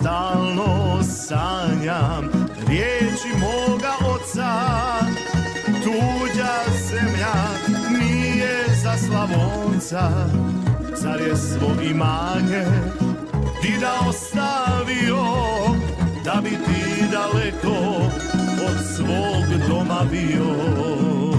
Stalno sanjam riječi moga oca. Tuđa zemlja nije za Slavonca Zar je svo imanje ti da ostavio Da bi ti daleko od svog doma bio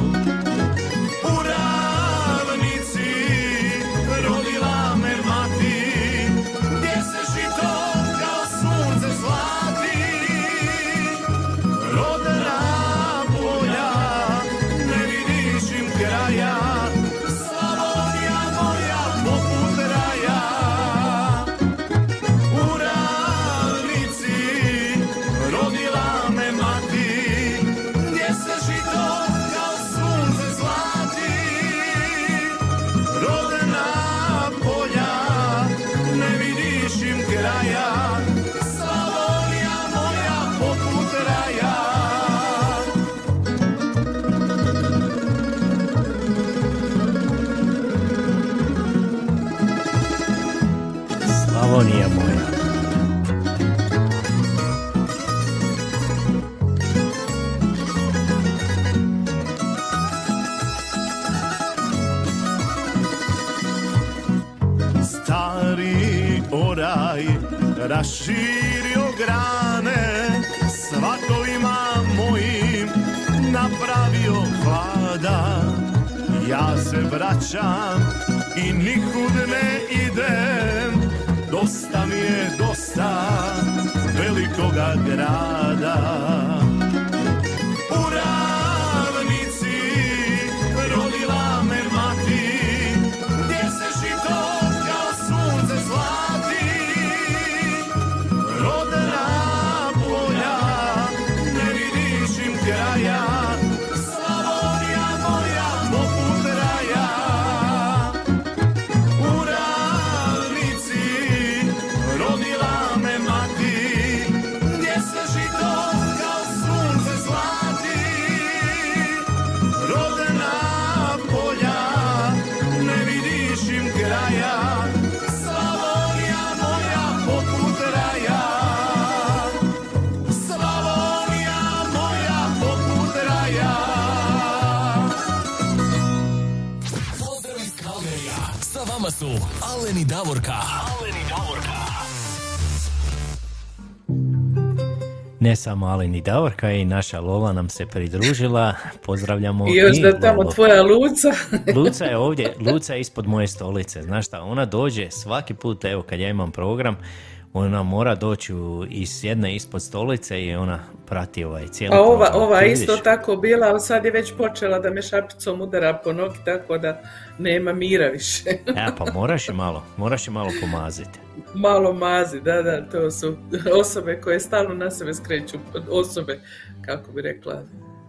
širio grane svatovima mojim napravio hlada. Ja se vraćam i nikud ne idem dosta mi je dosta velikoga grada. Davorka. Aleni Davorka. Ne samo Aleni Davorka i naša Lola nam se pridružila. Pozdravljamo I još da tamo Lolu. tvoja Luca. Luca je ovdje, Luca je ispod moje stolice. Znaš šta, ona dođe svaki put, evo kad ja imam program, ona mora doći u, i sjedne ispod stolice i ona prati ovaj cijeli A ova, ova isto tako bila, ali sad je već počela da me šapicom udara po nogi, tako da nema mira više. E, pa moraš je malo, moraš je malo pomaziti. Malo mazi, da, da, to su osobe koje stalno na sebe skreću, osobe, kako bi rekla,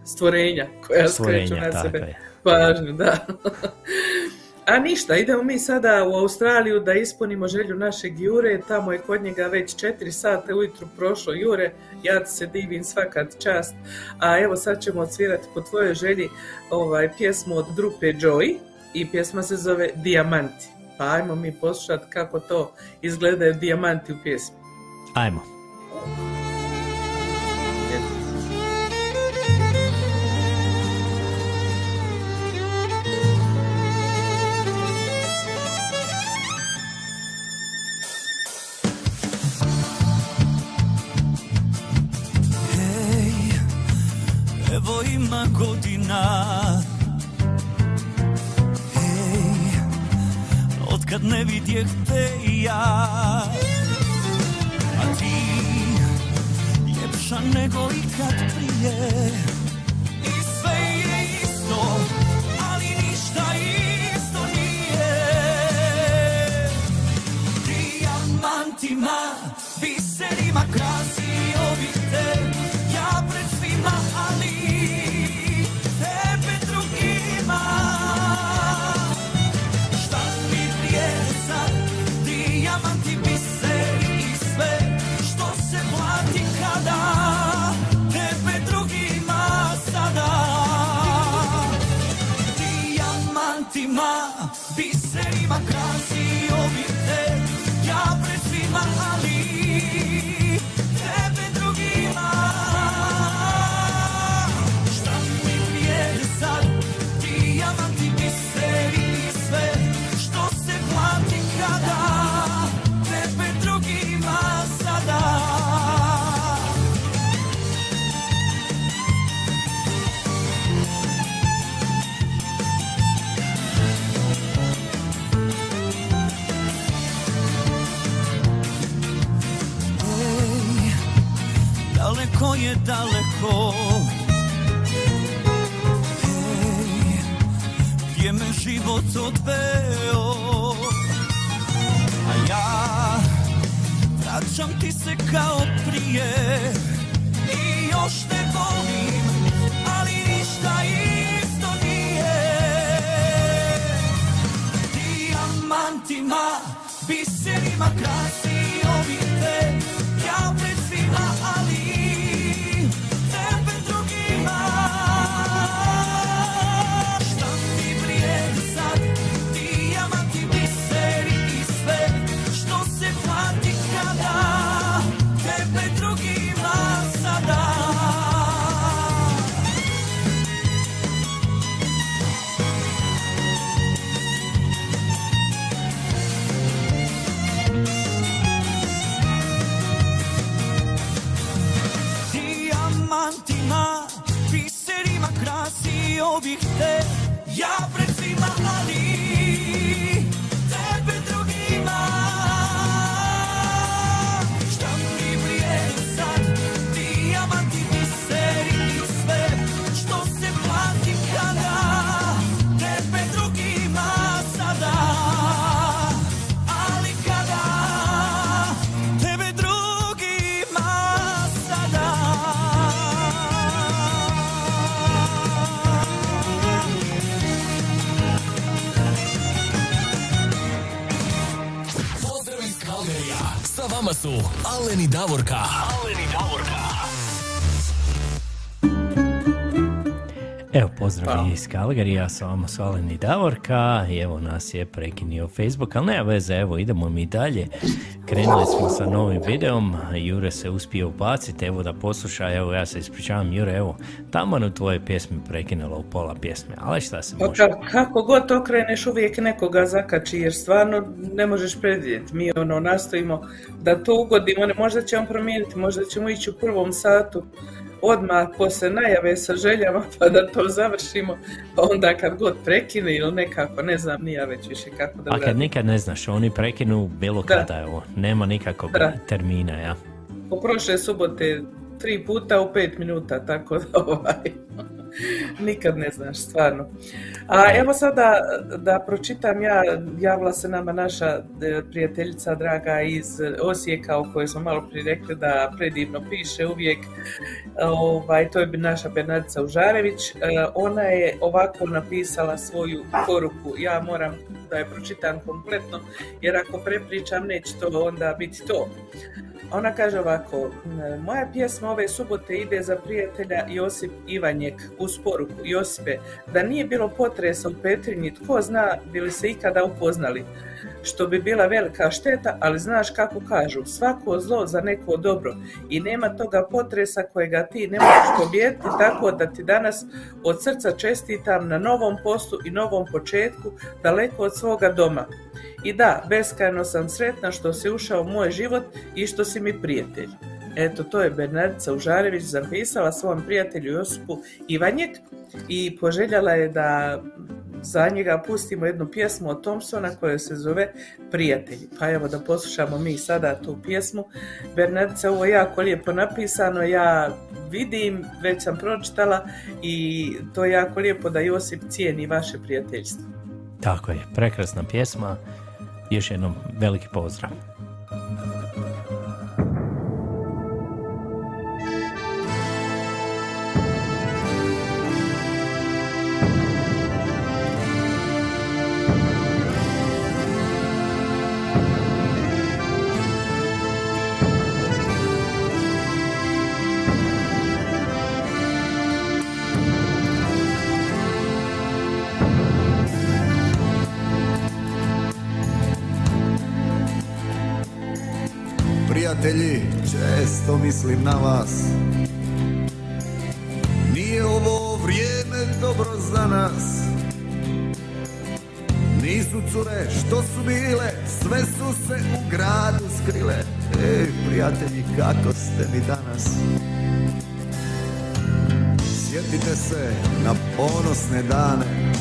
stvorenja koja Stvorenja, skreću na sebe je. pažnju, da. A ništa, idemo mi sada u Australiju da ispunimo želju našeg Jure, tamo je kod njega već 4 sata ujutru prošlo Jure, ja se divim svakat čast, a evo sad ćemo odsvirati po tvojoj želji ovaj, pjesmu od grupe Joy i pjesma se zove Dijamanti. Pa ajmo mi poslušati kako to izgledaju dijamanti u pjesmi. Ajmo. Nego Iz Kalgarija, s vama su Alen i Davorka i evo nas je prekinio Facebook, ali nema veze, evo idemo mi dalje. Krenuli smo sa novim videom, Jure se uspio ubaciti, evo da posluša, evo ja se ispričavam Jure, evo, taman u tvojoj pjesmi prekinulo u pola pjesme, ali šta se Pa može. ka- kako god okreneš uvijek nekoga zakači jer stvarno ne možeš predvidjeti. Mi ono nastojimo da to ugodimo, ne, možda će on promijeniti, možda ćemo ići u prvom satu odmah poslije najave sa željama pa da to završimo, pa onda kad god prekine ili nekako, ne znam ni ja već više kako da A kad nikad ne znaš, oni prekinu bilo Da. kada, evo, nema nikakvog Da. termina, ja. Po prošle subote tri puta u pet minuta, tako da ovaj, nikad ne znaš, stvarno. A evo sada da pročitam ja, javila se nama naša e, prijateljica draga iz Osijeka o kojoj smo malo prije rekli da predivno piše uvijek, ovaj, to je naša Bernardica Užarević, E, ona je ovako napisala svoju poruku, ja moram da je pročitam kompletno, jer ako prepričam neće to onda biti to. Ona kaže ovako, "M, moja pjesma ove subote ide za prijatelja Josip Ivanjek uz poruku Josipe, da nije bilo potresa u Petrinji, tko zna bi li se ikada upoznali, što bi bila velika šteta, ali znaš kako kažu, svako zlo za neko dobro i nema toga potresa kojega ti ne možeš pobijediti, tako da ti danas od srca čestitam na novom poslu i novom početku, daleko od svoga doma. I da, beskrajno sam sretna što si ušao u moj život i što si mi prijatelj. Eto, to je Bernardica Užarević zapisala svom prijatelju Josipu Ivanjek i poželjala je da za njega pustimo jednu pjesmu od Thompsona koja se zove Prijatelji. Pa evo da poslušamo mi sada tu pjesmu. Bernardica, ovo je jako lijepo napisano, ja vidim, već sam pročitala i to je jako lijepo da Josip cijeni vaše prijateljstvo. Tako je, prekrasna pjesma, još jednom veliki pozdrav. Često mislim na vas. Nije ovo vrijeme dobro za nas. Nisu cure što su bile, sve su se u gradu skrile. Ej, prijatelji, kako ste mi danas? Sjetite se na ponosne dane.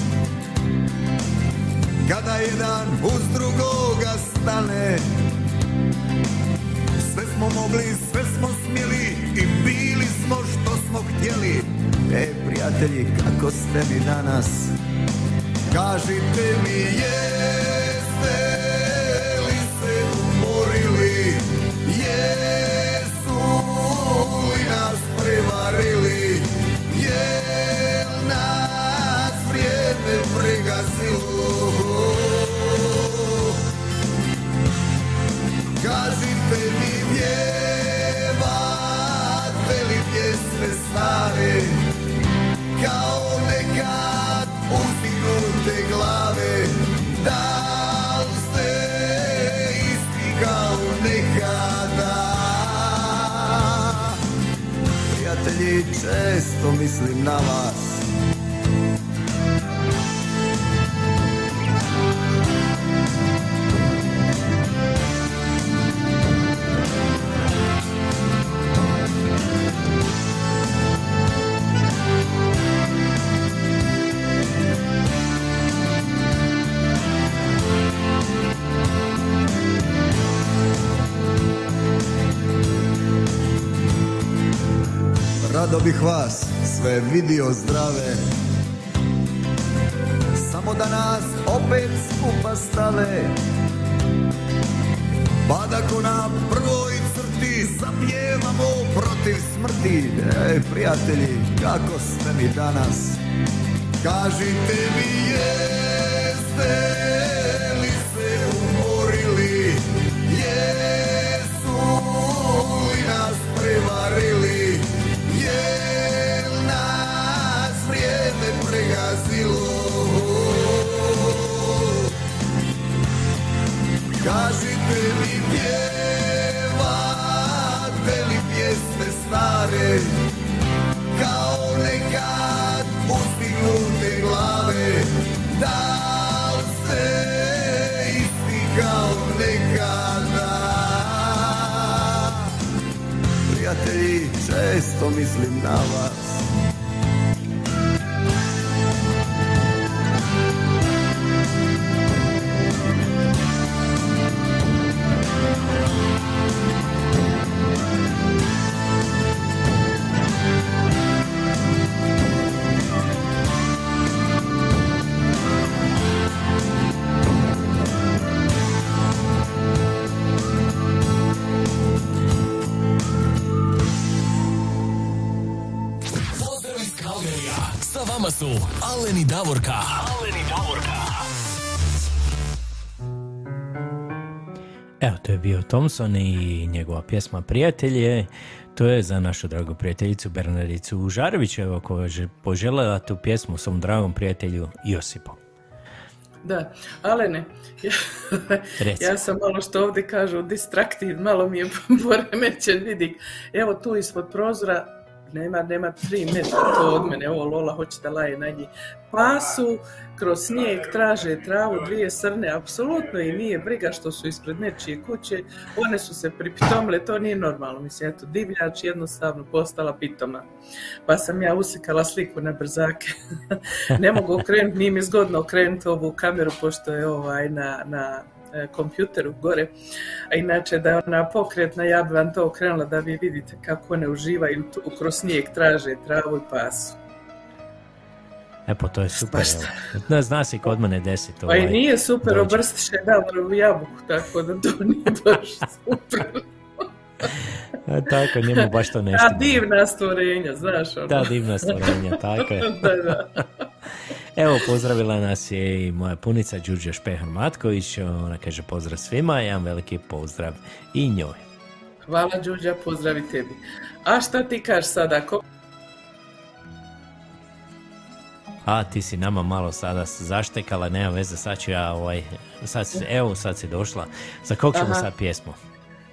Kada jedan uz drugoga stane. Sve smo mogli, sve smjeli i bili smo što smo htjeli. E, prijatelji, kako ste mi danas? Kažite mi, jeste li se umorili? Jesu li nas prevarili? Često mislim na vas Rado bih vas sve vidio zdrave. Samo da nas opet skupa stave. Pa da ko na prvoj crti zapjevamo protiv smrti. Ej, prijatelji, kako ste mi danas? Kažite mi jeste Kažite mi pjevate li pjesme stare Kao nekad ustignute glave. Da li ste isti kao nekada? Prijatelji, često mislim na vas vama su Aleni Davorka. Aleni Davorka. Evo, to je bio Thompson i njegova pjesma Prijatelje. To je za našu dragu prijateljicu Bernardicu Žarević, evo, koja je poželjela tu pjesmu svom dragom prijatelju Josipu. Da, Alene, ja, Reci. ja sam malo što ovdje kažu distraktiv, malo mi je poremećen vidik. Evo tu ispod prozora nema, nema tri metra to od mene, ovo Lola hoće da laje na njih. Pasu, kroz snijeg traže travu, dvije srne, apsolutno i nije briga što su ispred nečije kuće, one su se pripitomile, to nije normalno, mislim, eto, divljač jednostavno postala pitoma. Pa sam ja usikala sliku na brzake. ne mogu okrenuti, nije mi zgodno okrenuti ovu kameru, pošto je ovaj na, na kompjuteru gore, a inače da je ona pokretna, ja bi vam to okrenula da vi vidite kako one uživaju tu kroz snijeg, traže travu i pasu. Epo, to je super. Da, zna se kod mene desit. Pa Ovaj, i nije super, obrstiše Davoru jabuku, tako da to nije baš super. E, Tako, njemu baš to ne Ta štima. divna stvorenja, znaš ono. Ta divna stvorenja, tako je. da, da. Evo, pozdravila nas je i moja punica Đurđa Špehar-Matković. Ona kaže pozdrav svima, jedan veliki pozdrav i njoj. Hvala Đuđa, pozdravi tebi. A šta ti kažeš sada? Ko... A, ti si nama malo sada zaštekala, nema veze, sad ću ja, ovaj, sad, evo, sad si došla. Za kog ćemo Aha. sad pjesmu?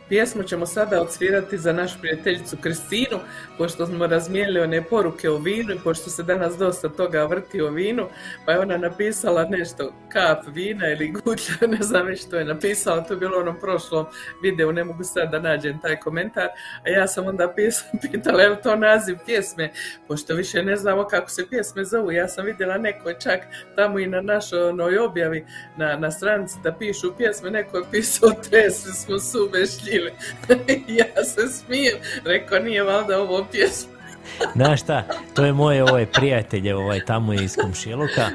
Pjesmu ćemo sada odsvirati za našu prijateljicu Kristinu, pošto smo razmijenili one poruke o vinu i pošto se danas dosta toga vrti o vinu, pa je ona napisala nešto, kap vina ili gutlja, ne znam već što je napisala, to je bilo u onom prošlom videu, ne mogu sad da nađem taj komentar, a ja sam onda pitala je to naziv pjesme, pošto više ne znamo kako se pjesme zovu, ja sam vidjela neko je čak tamo i na našoj onoj objavi na, na stranici da pišu pjesme, neko je pisao tresli smo sube šljive. ja se smijem, rekao nije valjda ovo pjesma. Znaš šta, to je moj ovaj prijatelj ovaj, tamo iz Komšiluka.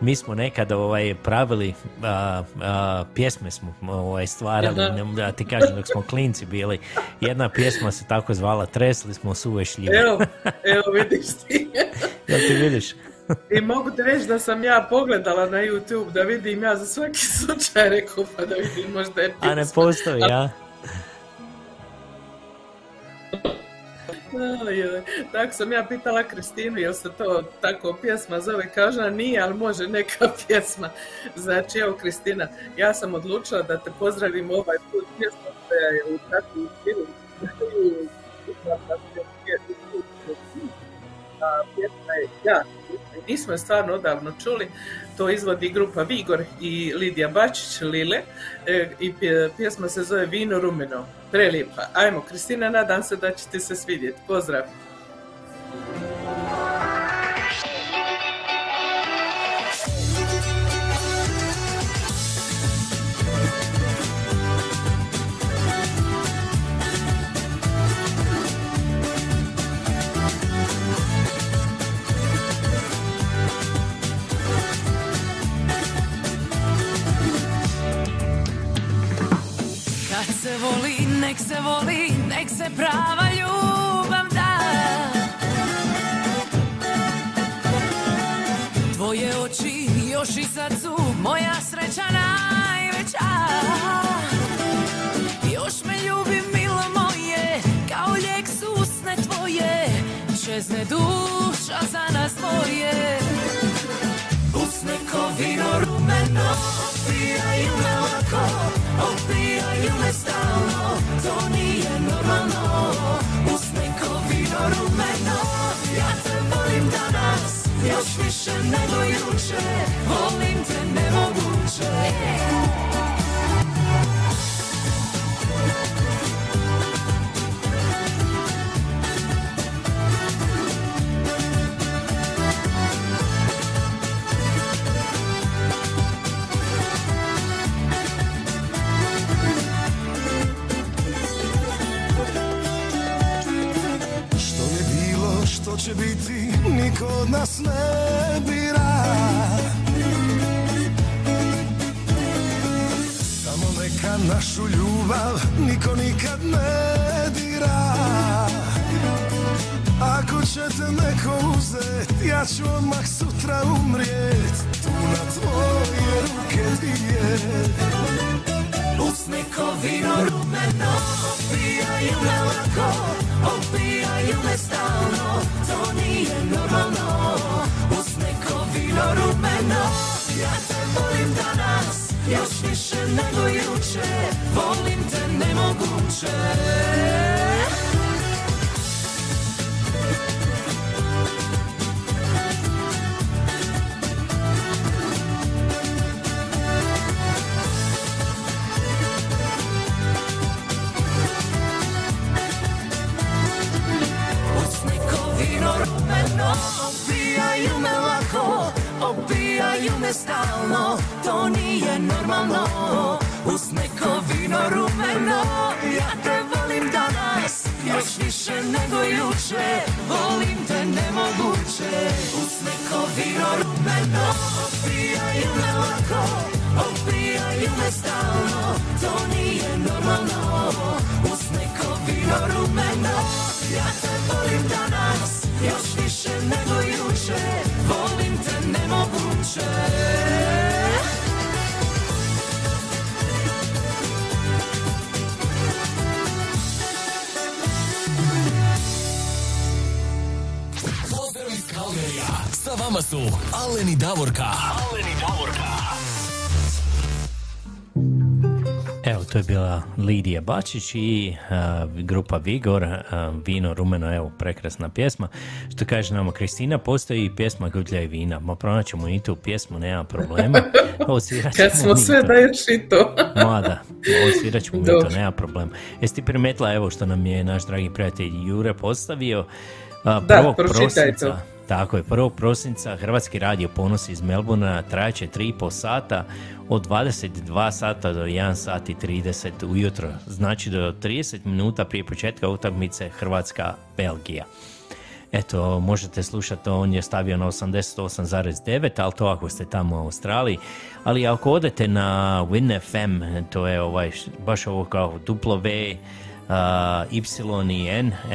Mi smo nekada ovaj, pravili, a, a, pjesme smo ovaj, stvarali, ne, da ti kažem, dok smo klinci bili. Jedna pjesma se tako zvala Tresli smo suve šljive. Evo, evo vidiš ti. Jel ti vidiš? I mogu ti reći da sam ja pogledala na YouTube da vidim ja za svaki slučaj rekao pa da vidim možda je pjesma. A ne postoji, ja? Tako sam ja pitala Kristinu, jel se to tako pjesma zove, kaže nije, ali može neka pjesma. Znači, evo Kristina, ja sam odlučila da te pozdravim ovaj put pjesma koja je u takvu stilu. Pjesma je i nismo je stvarno odavno čuli. To izvodi grupa Vigor i Lidija Bačić, Lile, e, i pje- pjesma se zove Vino rumeno. Prelijepa. Ajmo, Kristina, nadam se da će ti se svidjeti. Pozdrav. Nek se voli, nek se prava ljubav da. Tvoje oči još i sad su moja sreća najveća. Još me ljubi milo moje, kao lijek su usne tvoje. Čezne duša za nas dvoje. Usne ko vino rumeno, opijaju me lako, opijaju me stalno, to nije normalno. Usne ko vino rumeno, ja te volim danas, još više nego juče, volim te nemoguće. Što će biti, niko od nas ne bira. Samo neka našu ljubav niko nikad ne dira. Ako će te neko uzet, ja ću odmah sutra umrijet. Tu na tvoje ruke dvije Usne ko vino rumeno, opijaju me lako, opijaju me stalno, to nije normalno. Usne ko vino rumeno, ja te volim danas, još više nego juče, volim te nemoguće. Vama su Aleni Davorka. Aleni Davorka. Evo, to je bila Lidija Bačić i a, grupa Vigor, a, Vino rumeno, evo, prekrasna pjesma. Što kaže nama Kristina, postoji i pjesma Gutlja i vina. Ma pronaćemo i tu pjesmu, nema problema. Svirat Kad smo mi sve to. da još i to. Mada, ovo svirat ćemo mi to, nema problema. Jesi ti primetila, evo što nam je naš dragi prijatelj Jure postavio, a, Da, 1. pročitaj prosinca, to. Tako je, 1. prosinca Hrvatski radio ponosi iz Melbourna trajaće 3,5 sata od 22 sata do 1 sat i 30 ujutro. Znači do 30 minuta prije početka utakmice Hrvatska-Belgija. Eto, možete slušati, on je stavio na 88,9, ali to ako ste tamo u Australiji. Ali ako odete na Win FM, to je ovaj, baš ovo kao duplo V, a, Y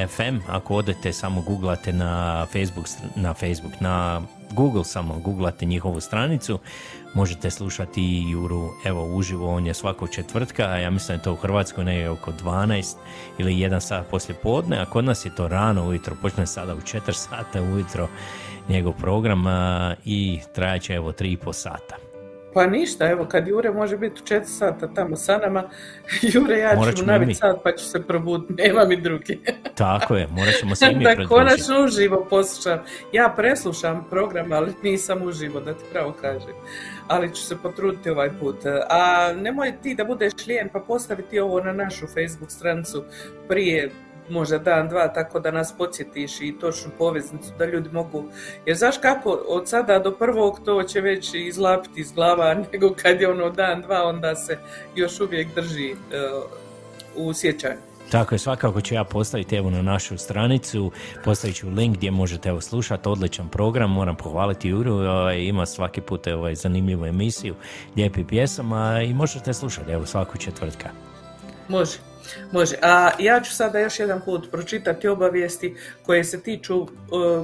FM, ako odete samo googlate na Facebook, na Facebook, na Google samo googlate njihovu stranicu, možete slušati Juru, evo uživo, on je svakog četvrtka, a ja mislim da je to u Hrvatskoj negdje oko 12 ili 1 sat poslije podne, a kod nas je to rano ujutro, počne sada u 4 sata ujutro njegov program a, i trajaće evo 3,5 sata. Pa ništa, evo kad Jure može biti u 4 sata tamo sa nama, Jure ja Morat ću naviti sat pa ću se probuditi, nema mi druge. Tako je, morat ćemo se i mi da konačno uživo poslušam. Ja preslušam program, ali nisam uživo, da ti pravo kažem. Ali ću se potruditi ovaj put. A nemoj ti da budeš lijen pa postaviti ovo na našu Facebook stranicu prije možda dan, dva, tako da nas podsjetiš i točnu poveznicu da ljudi mogu. Jer znaš kako, od sada do prvog to će već izlapiti iz glava, nego kad je ono dan, dva, onda se još uvijek drži uh, u sjećanju. Tako je, svakako ću ja postaviti evo na našu stranicu, postavit ću link gdje možete evo slušati, odličan program, moram pohvaliti Juru, ovaj, ima svaki put ovaj, zanimljivu emisiju, lijepi pjesama i možete slušati evo svaku četvrtka. Može. Može. A ja ću sada još jedan put pročitati obavijesti koje se tiču e,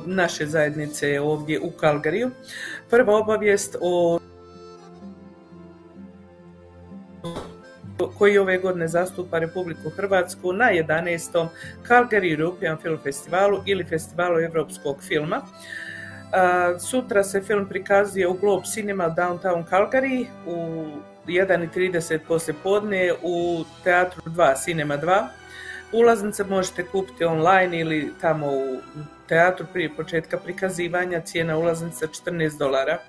naše zajednice ovdje u Kalgariju. Prva obavijest o koji ove godine zastupa Republiku Hrvatsku na 11. Calgary European Film Festivalu ili Festivalu evropskog filma. A, Sutra se film prikazuje u Globe Cinema Downtown Calgary u 1.30 poslje podne u Teatru 2, Cinema 2. Ulaznice možete kupiti online ili tamo u teatru prije početka prikazivanja, cijena ulaznica 14 dolara.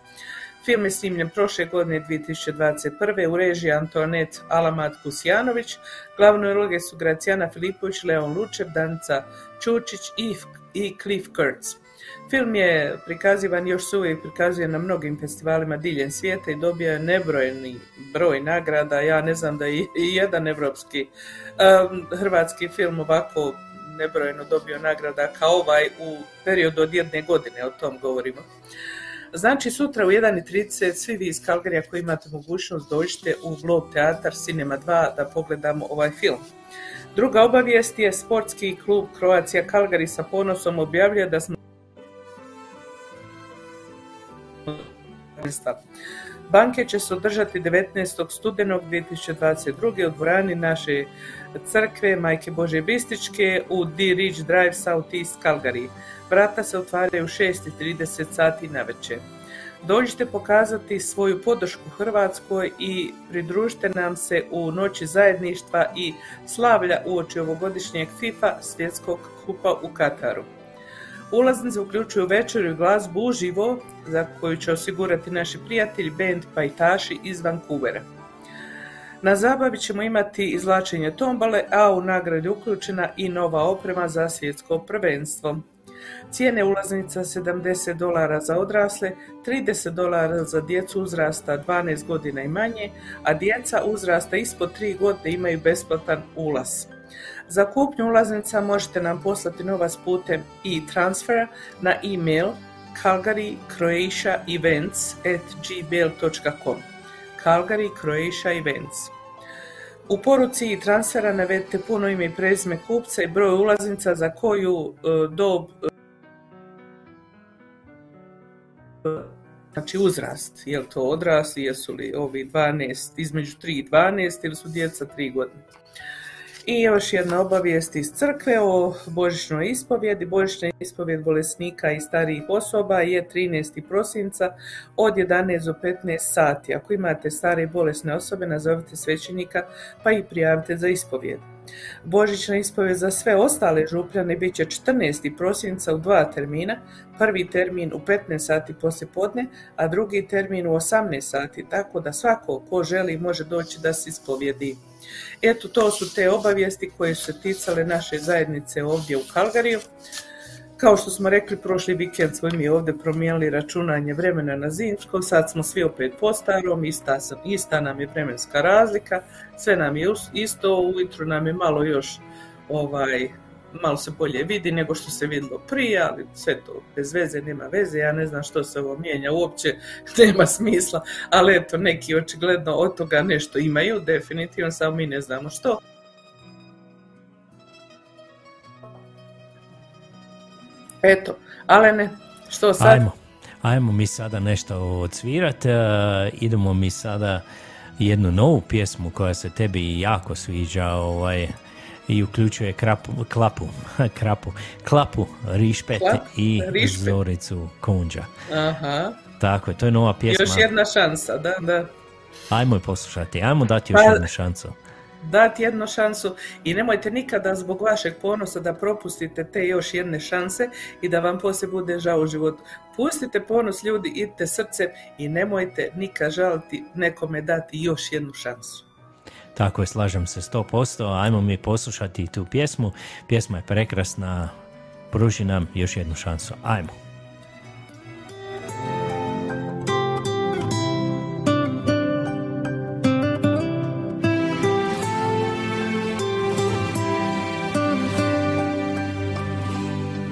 Film je snimljen prošle godine 2021. u režiji Antonet Alamat Kusjanović. Glavne uloge su Gracijana Filipović, Leon Lučev, Danica Čučić i, i Cliff Kurtz. Film je prikazivan, još se uvijek prikazuje na mnogim festivalima diljem svijeta i dobio je nebrojeni broj nagrada. Ja ne znam da je i jedan evropski um, hrvatski film ovako nebrojeno dobio nagrada kao ovaj u periodu od jedne godine, o tom govorimo. Znači sutra u 1.30 svi vi iz Kalgarija koji imate mogućnost dođite u Globe Teatar Cinema 2 da pogledamo ovaj film. Druga obavijest je sportski klub Croatia Kalgari sa ponosom objavljuje da smo Banke će se održati 19. studenog 2022. u dvorani naše crkve Majke Bože Bističke u D Ridge Drive South East Calgary. Vrata se otvaraju u 6.30 sati na večer. Dođite pokazati svoju podršku Hrvatskoj i pridružite nam se u noći zajedništva i slavlja uoči ovogodišnjeg FIFA svjetskog kupa u Kataru. Ulaznice uključuju večeru i glazbu uživo za koju će osigurati naši prijatelji band Pajtaši iz Vancouvera. Na zabavi ćemo imati izvlačenje tombale, a u nagradi uključena i nova oprema za svjetsko prvenstvo. Cijene ulaznica 70 dolara za odrasle, 30 dolara za djecu uzrasta 12 godina i manje, a djeca uzrasta ispod 3 godine imaju besplatan ulaz. Za kupnju ulaznica možete nam poslati novac putem e-transfera na e-mail calgarycroatiaevents@gmail.com Calgary Croatia Events. U poruci i transfera navedite puno ime i prezime kupca i broj ulaznica za koju e, dob e, znači uzrast, je li to odrasli, jesu li ovi 12, između 3 i 12 ili su djeca 3 godine. I još jedna obavijest iz crkve o božićnoj ispovjedi. Božićna ispovjed bolesnika i starijih osoba je 13. prosinca od 11 do 15 sati. Ako imate stare i bolesne osobe, nazovite svećenika pa i prijavite za ispovjed. Božićna ispovjed za sve ostale župljane bit će 14. prosinca u dva termina, prvi termin u 15 sati poslje podne, a drugi termin u 18 sati, tako da svako ko želi može doći da se ispovjedi. Eto, to su te obavijesti koje su se ticale naše zajednice ovdje u Kalgariju. Kao što smo rekli, prošli vikend smo mi ovdje promijenili računanje vremena na zimsko, sad smo svi opet po starom, ista, ista nam je vremenska razlika, sve nam je isto, ujutro nam je malo još ovaj, malo se bolje vidi nego što se vidjelo prije, ali sve to bez veze, nema veze, ja ne znam što se ovo mijenja, uopće nema smisla, ali eto, neki očigledno od toga nešto imaju, definitivno, samo mi ne znamo što. Eto, Alene, što sad? Ajmo, ajmo mi sada nešto odsvirat, e, idemo mi sada jednu novu pjesmu koja se tebi jako sviđa ovaj, i uključuje krapu, klapu, krapu, klapu Rišpet Klap? i Rišpet. Zoricu Kunđa. Aha, Tako je, to je nova pjesma. još jedna šansa, da, da. Ajmo je poslušati, ajmo dati još Pa- jednu šansu. dati jednu šansu i nemojte nikada zbog vašeg ponosa da propustite te još jedne šanse i da vam poslije bude žao u životu. Pustite ponos ljudi, idite srcem i nemojte nikad žaliti nekome dati još jednu šansu. Tako je, slažem se 100%, ajmo mi poslušati tu pjesmu. Pjesma je prekrasna, pruži nam još jednu šansu. Ajmo.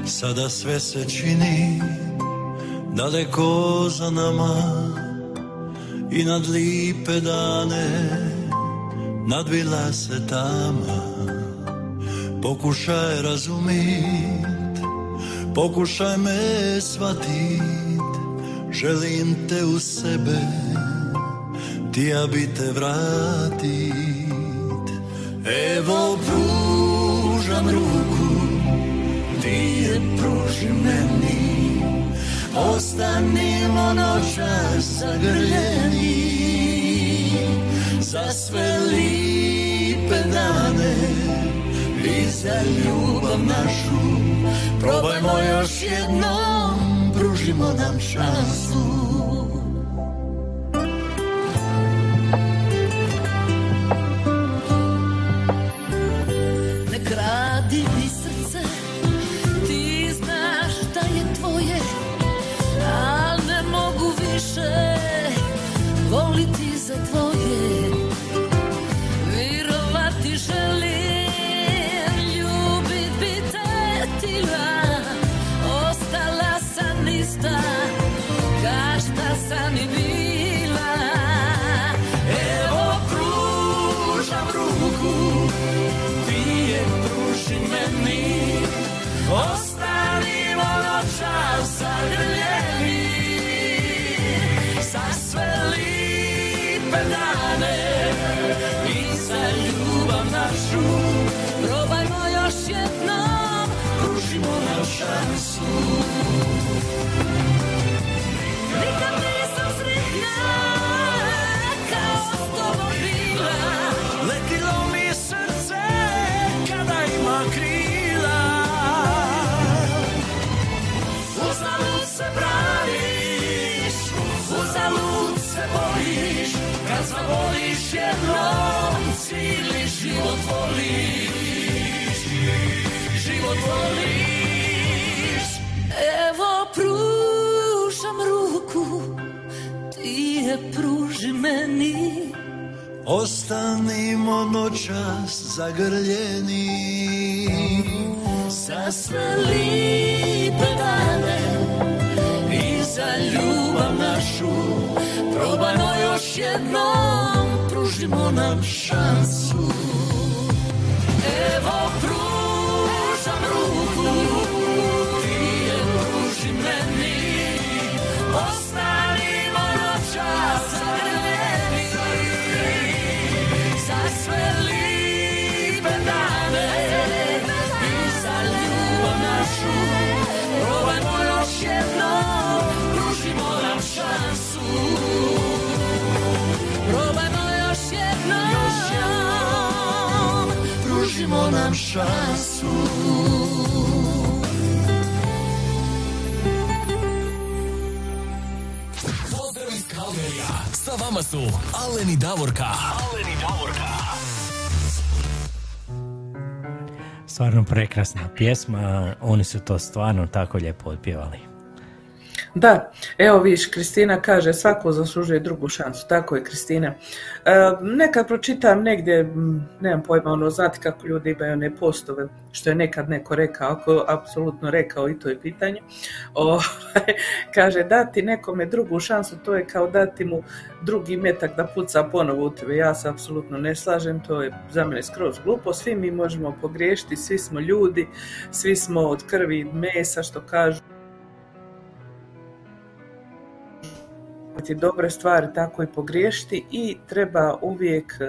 Sada sve se čini daleko za nama i nad lipe dane nadvila se tama. Pokušaj razumit, pokušaj me shvatit. Želim te u sebe, ti ja bi te vratit. Evo pružam ruku, ti je pruži meni. Ostanimo noćas zagrljeni Za sve lipe dane I za ljubav našu. Probajmo još jednom Pružimo nam šansu Kad zavoliš jednom cijeli život voliš Život voliš Evo pružam ruku Ti je pruži meni. Ostanimo noćas zagrljeni. Za sve lipe dane I za ljubav našu još jednom Pružimo nam šansu. Evo Šansu Pozdrav iz Kalgerija. Sa vama su Aleni Davorka. Aleni Davorka. Stvarno prekrasna pjesma, oni su to stvarno tako lijepo otpjevali. Da, evo viš, Kristina kaže svako zaslužuje drugu šansu, tako je Kristina. E, nekad pročitam negdje, nemam pojma, ono, znate kako ljudi imaju one postove, što je nekad neko rekao, ako apsolutno rekao i to je pitanje, o, kaže dati nekome drugu šansu, to je kao dati mu drugi metak da puca ponovo u tebe. Ja se apsolutno ne slažem, to je za mene skroz glupo, svi mi možemo pogriješiti, svi smo ljudi, svi smo od krvi mesa, što kažu. Raditi dobre stvari, tako i pogriješiti i treba uvijek e,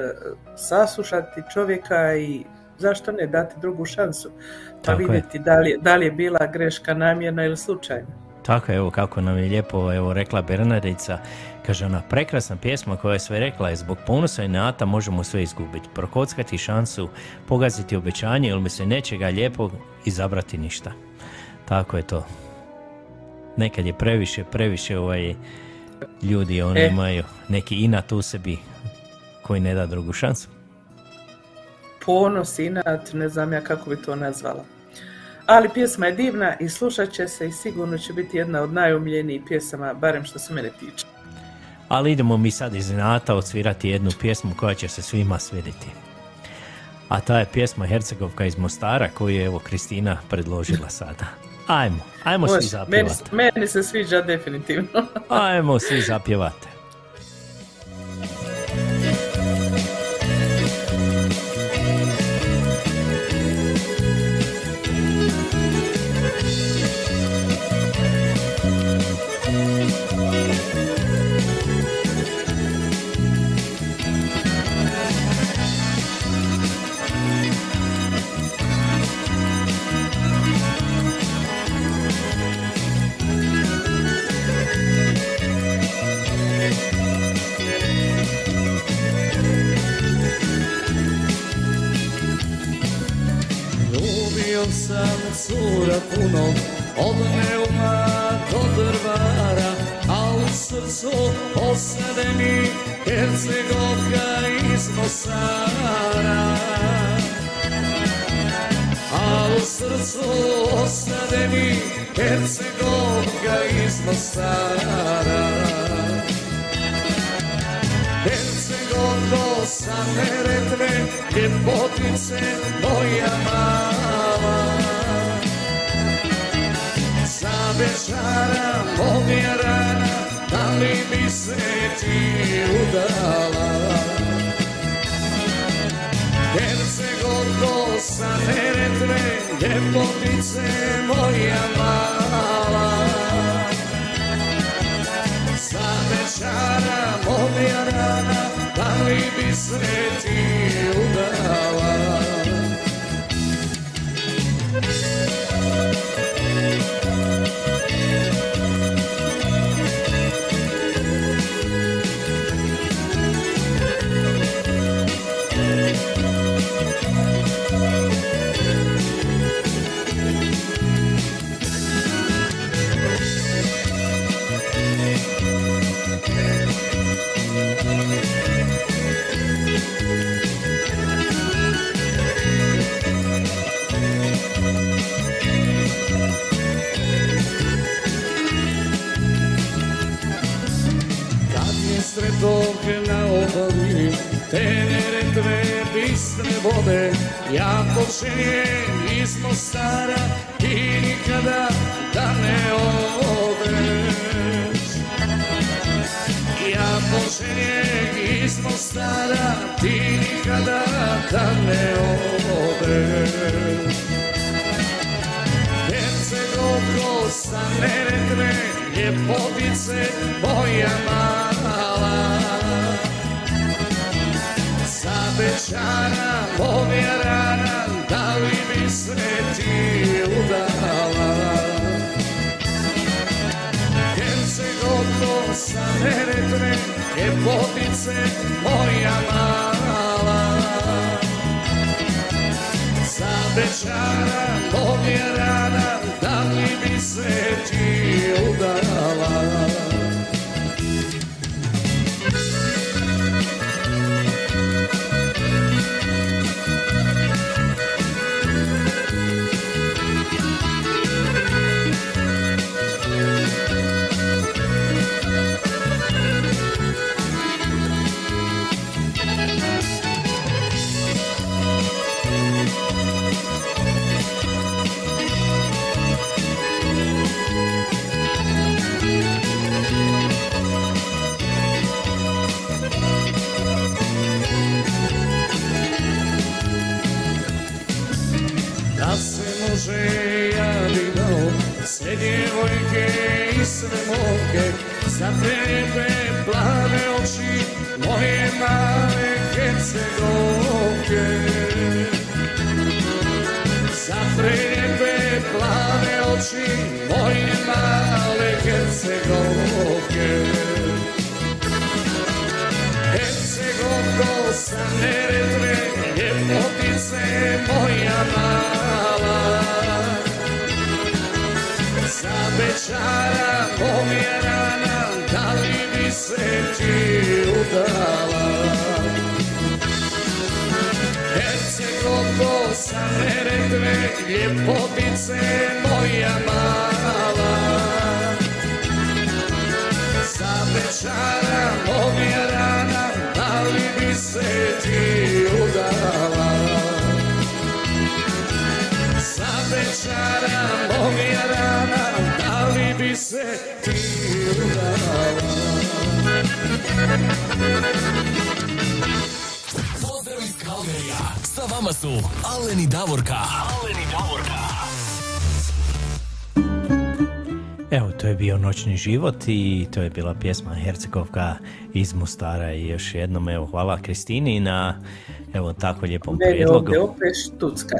saslušati čovjeka i zašto ne dati drugu šansu, pa Tako je. vidjeti da li, je- da li je bila greška namjerna ili slučajna. Tako evo kako nam je lijepo evo rekla Bernardica, kaže ona prekrasna pjesma koja je sve rekla je zbog ponosa i nata možemo sve izgubiti, prokockati šansu, pogaziti obećanje ili se nečega lijepog izabrati ništa. Tako je to. Nekad je previše, previše ovaj ljudi oni E. imaju neki inat u sebi koji ne da drugu šansu. Ponos, inat, ne znam ja kako bi to nazvala. Ali pjesma je divna i slušat će se i sigurno će biti jedna od najomiljenijih pjesama, barem što se mene tiče. Ali idemo mi sad iz inata odsvirati jednu pjesmu koja će se svima svidjeti. A ta je pjesma Hercegovka iz Mostara koju je evo Kristina predložila sada. Ajmo, ajmo svi Može, meni, zapjevati. meni se sviđa definitivno. Ajmo svi zapjevati. Cura puno. Od neuma do drvara A u srcu osade mi Hercegovka iz Mosara. A u srcu ostade mi Hercegovka iz Mostara Hercegovko sa Neretve Ljepotice moja mala Sa večara moja rana Da li bi se ti udala Hercegovko sa Neretve, ljepotice moja mala. Sa večara moja rana, da li bi se ti udala? Kad bistre vode, ja počinjem iz Mostara i nikada da ne odeš. Ja počinjem iz Mostara, ti nikada da ne odeš. Hercegovko sa Neretve, ljepotice moja mala. Sa večara moja rana, da li bi se ti udala? Hercegovko sa Neretve, ljepotice moja mala. Sa večara moja rana, da li bi se ti udala? Sve moke Za tebe plave oči moje male hercegovke Za tebe plave oči moje male hercegovke Hercegovko sa Neretve, ljepotice moja mala. Sa večara moja rana, da li bi se ti udala? Hercegovko sa Neretve, ljepotice moja mala. Sa večara moja rana, da li bi se ti udala? Sa večara moja Pozdrav iz Kalgerija. Sa vama su Aleni Davorka. Aleni Davorka. Evo, to je bio Noćni život i to je bila pjesma Hercegovka iz Mostara i još jednom, evo, hvala Kristini na, evo, tako lijepom prijedlogu. ovdje opet štucka.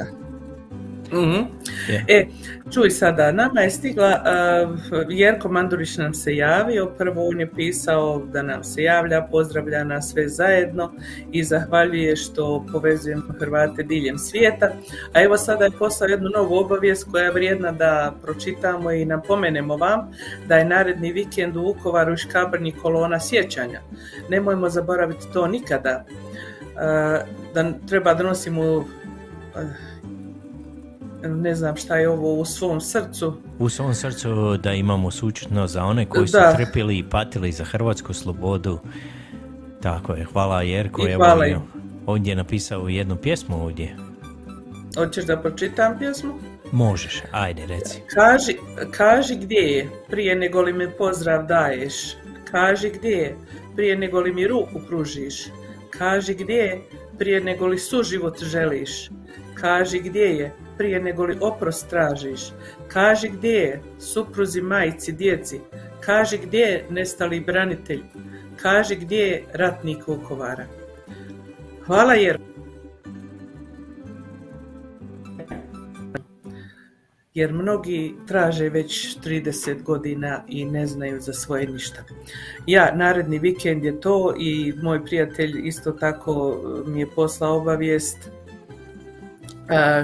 Mhm. E, čuj sada, nama je stigla, uh, Jerko Mandurić nam se javio, prvo on je pisao da nam se javlja, pozdravlja nas sve zajedno i zahvaljuje što povezujemo Hrvate diljem svijeta. A evo sada je poslao jednu novu obavijest koja je vrijedna da pročitamo i napomenemo vam da je naredni vikend u Vukovaru i Škabrnji kolona sjećanja. Nemojmo zaboraviti to nikada. Uh, da treba da nosimo uh, ne znam šta je ovo u svom srcu. U svom srcu da imamo sučutno za one koji su trpili i patili za hrvatsku slobodu. Tako je, hvala Jerko. I Evo, hvala im. ovdje je napisao jednu pjesmu ovdje. Hoćeš da pročitam pjesmu? Možeš, ajde reci. Kaži, kaži gdje je, prije nego li me pozdrav daješ. Kaži gdje je, prije nego li mi ruku pružiš. Kaži gdje je, prije nego li suživot želiš. Kaži gdje je, prije nego li oprost tražiš. Kaži gdje je, supruzi, majci, djeci. Kaži gdje je nestali branitelj. Kaži gdje je ratnik Vukovara. Hvala jer jer mnogi traže već 30 godina i ne znaju za svoje ništa. Ja, naredni vikend je to i moj prijatelj isto tako mi je poslao obavijest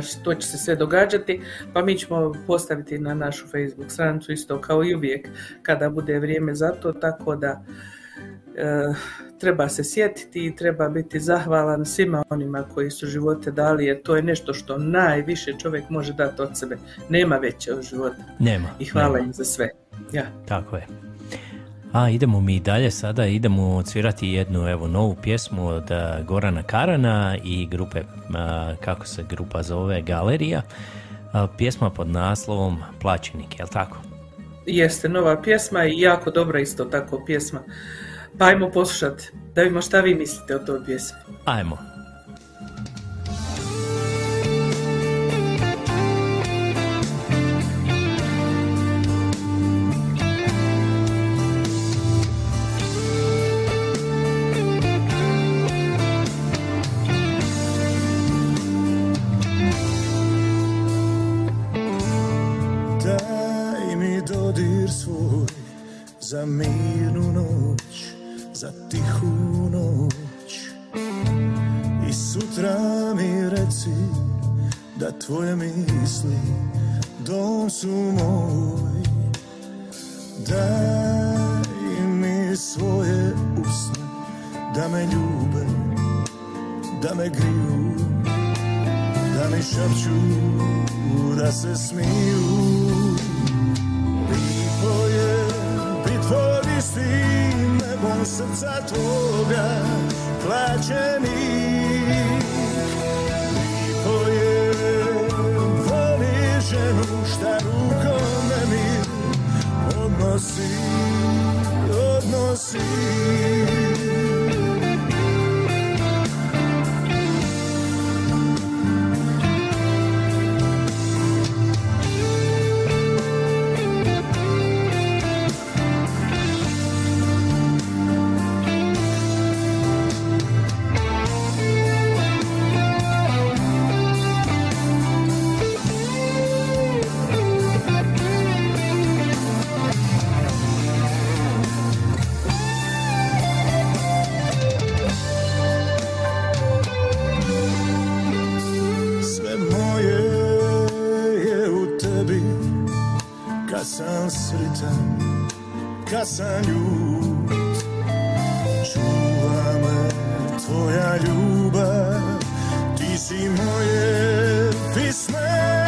što će se sve događati, pa mi ćemo postaviti na našu Facebook stranicu isto kao i uvijek kada bude vrijeme za to, tako da e, treba se sjetiti i treba biti zahvalan svima onima koji su živote dali, jer to je nešto što najviše čovjek može dati od sebe. Nema veće od života. Nema. I hvala nema. im za sve. Ja. Tako je. A idemo mi dalje sada, idemo odsvirati jednu evo novu pjesmu od Gorana Karana i grupe, a, kako se grupa zove, Galerija. A, pjesma pod naslovom Plaćenik, jel tako? Jeste nova pjesma i jako dobra isto tako pjesma. Pa ajmo poslušati, da vidimo šta vi mislite o toj pjesmi. Ajmo. Pod istim nebom srca tvoga, plaćeni. Lipo je voli ženu šta rukom nemir odnosi, odnosi. Sam ljut Čuva me tvoja ljubav Ti si moje pisme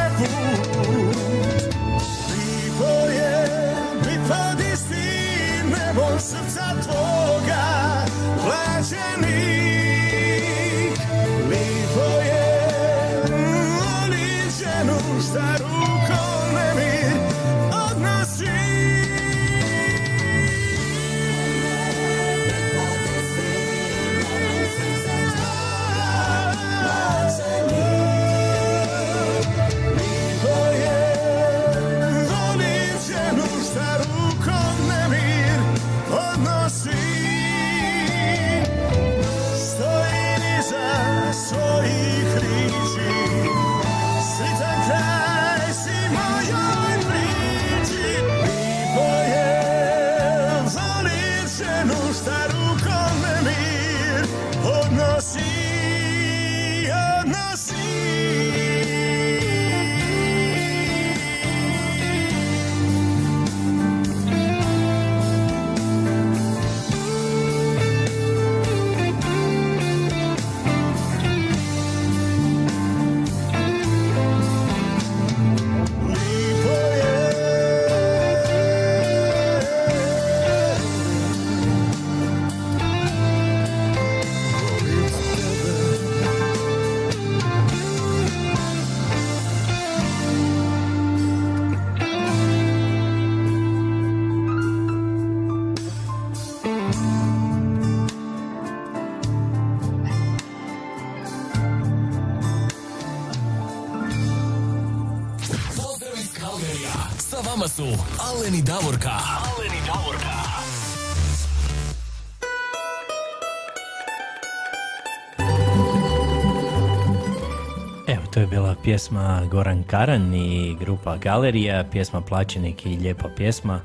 pjesma Goran Karan i grupa Galerija, pjesma Plaćenik i lijepa pjesma.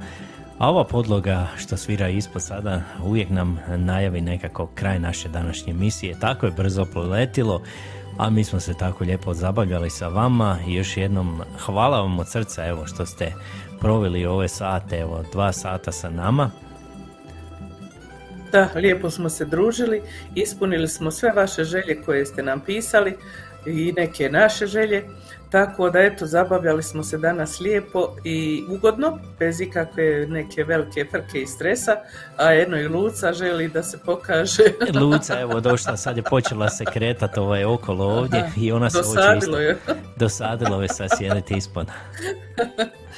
A ova podloga što svira ispod sada uvijek nam najavi nekako kraj naše današnje emisije. Tako je brzo proletilo, a mi smo se tako lijepo zabavljali sa vama i još jednom hvala vam od srca evo što ste proveli ove sate, evo dva sata sa nama. Da, lijepo smo se družili, ispunili smo sve vaše želje koje ste nam pisali i neke naše želje, tako da eto, zabavljali smo se danas lijepo i ugodno, bez ikakve neke velike frke i stresa, a jedno i Luca želi da se pokaže. Luca, evo došla, sad je počela se kretati ovaj okolo ovdje Aha, i ona se hoće dosadilo je. dosadilo je sad sjediti ispod.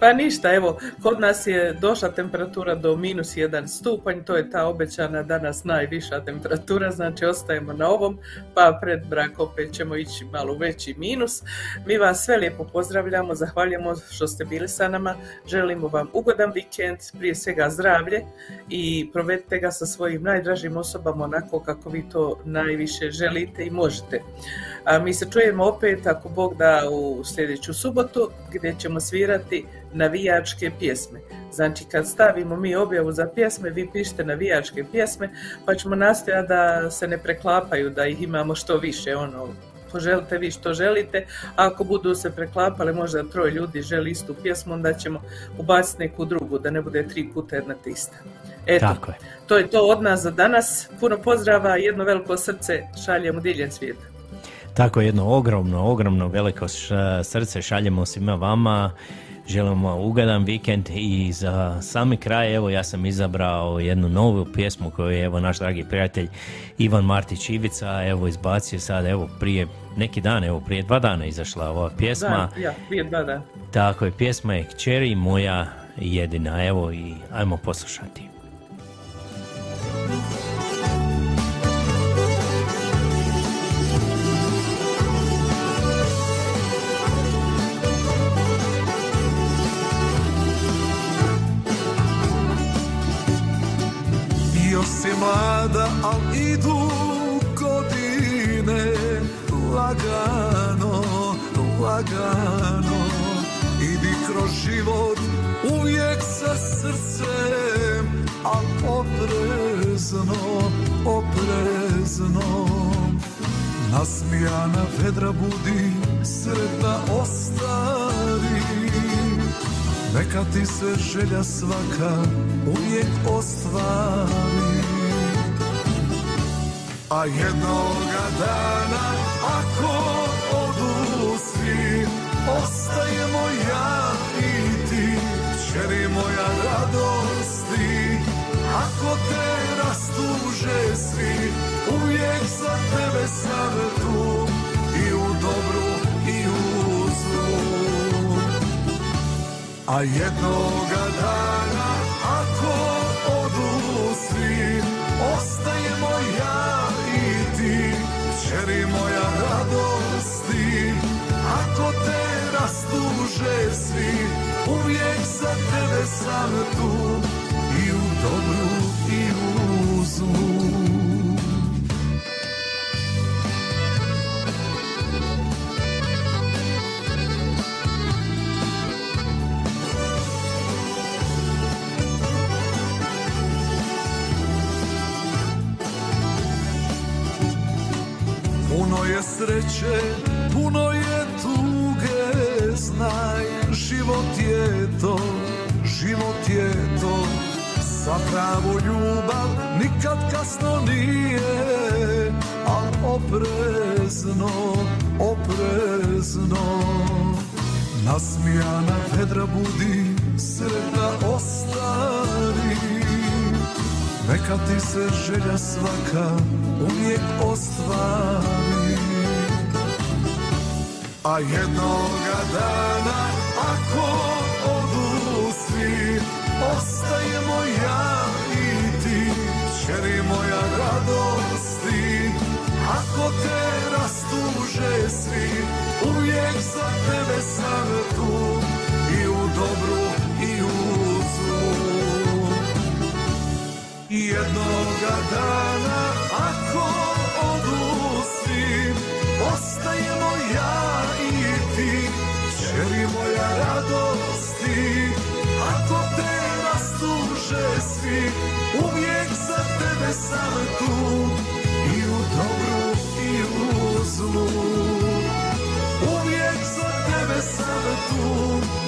Pa ništa, evo, kod nas je došla temperatura do minus jedan stupanj, to je ta obećana danas najviša temperatura, znači ostajemo na ovom, pa pred brak opet ćemo ići malo veći minus. Mi vas sve lijepo pozdravljamo, zahvaljujemo što ste bili sa nama, želimo vam ugodan vikend, prije svega zdravlje i provedite ga sa svojim najdražim osobama onako kako vi to najviše želite i možete. Mi se čujemo opet, ako Bog da, u sljedeću subotu, gdje ćemo svirati navijačke pjesme. Znači, kad stavimo mi objavu za pjesme, vi pišete navijačke pjesme, pa ćemo nastojati da se ne preklapaju, da ih imamo što više, ono, poželite vi što želite, a ako budu se preklapale, možda troje ljudi želi istu pjesmu, onda ćemo ubaciti neku drugu, da ne bude tri puta jedna te ista. Eto, Tako je. to je to od nas za danas. Puno pozdrava, jedno veliko srce šaljemo diljem svijeta. Tako jedno ogromno, ogromno veliko srce šaljemo svima vama. Želimo ugodan vikend i za sami kraj, evo ja sam izabrao jednu novu pjesmu koju je evo naš dragi prijatelj Ivan Martić Ivica evo izbacio sad evo prije neki dan, evo prije dva dana izašla ova pjesma. Da, ja, prije dva dana. Tako je, pjesma je Kćeri moja jedina, evo i ajmo poslušati. Lagano Idi kroz život uvijek sa srcem Al oprezno, oprezno. Nasmijana vedra budi, sretna ostavi. Neka ti se želja svaka uvijek ostvari. A jednoga dana ako Ostajemo ja i ti Čeri moja radosti. Ako te rastuže svi Uvijek za tebe sam tu. I u dobru i u zlu. A jednoga dana rastuže svi Uvijek za tebe sam tu. I u dobru i u zlu. Puno je sreće, znaj, život je to, život je to. Za pravu ljubav nikad kasno nije, al oprezno, oprezno. Nasmijana vedra budi, sretna ostari, neka ti se želja svaka uvijek ostvari a jednoga dana ako odu svi Ostajemo ja i ti. Čeri moja radosti Ako te rastuže svi Uvijek za tebe sam tu. I u dobru i u zlu. Jednoga dana ako ostajemo ja i ti Čeri moja radosti. Ako te rastuže svi Uvijek za tebe sam tu. I u dobru i u zlu. Uvijek za tebe sam tu.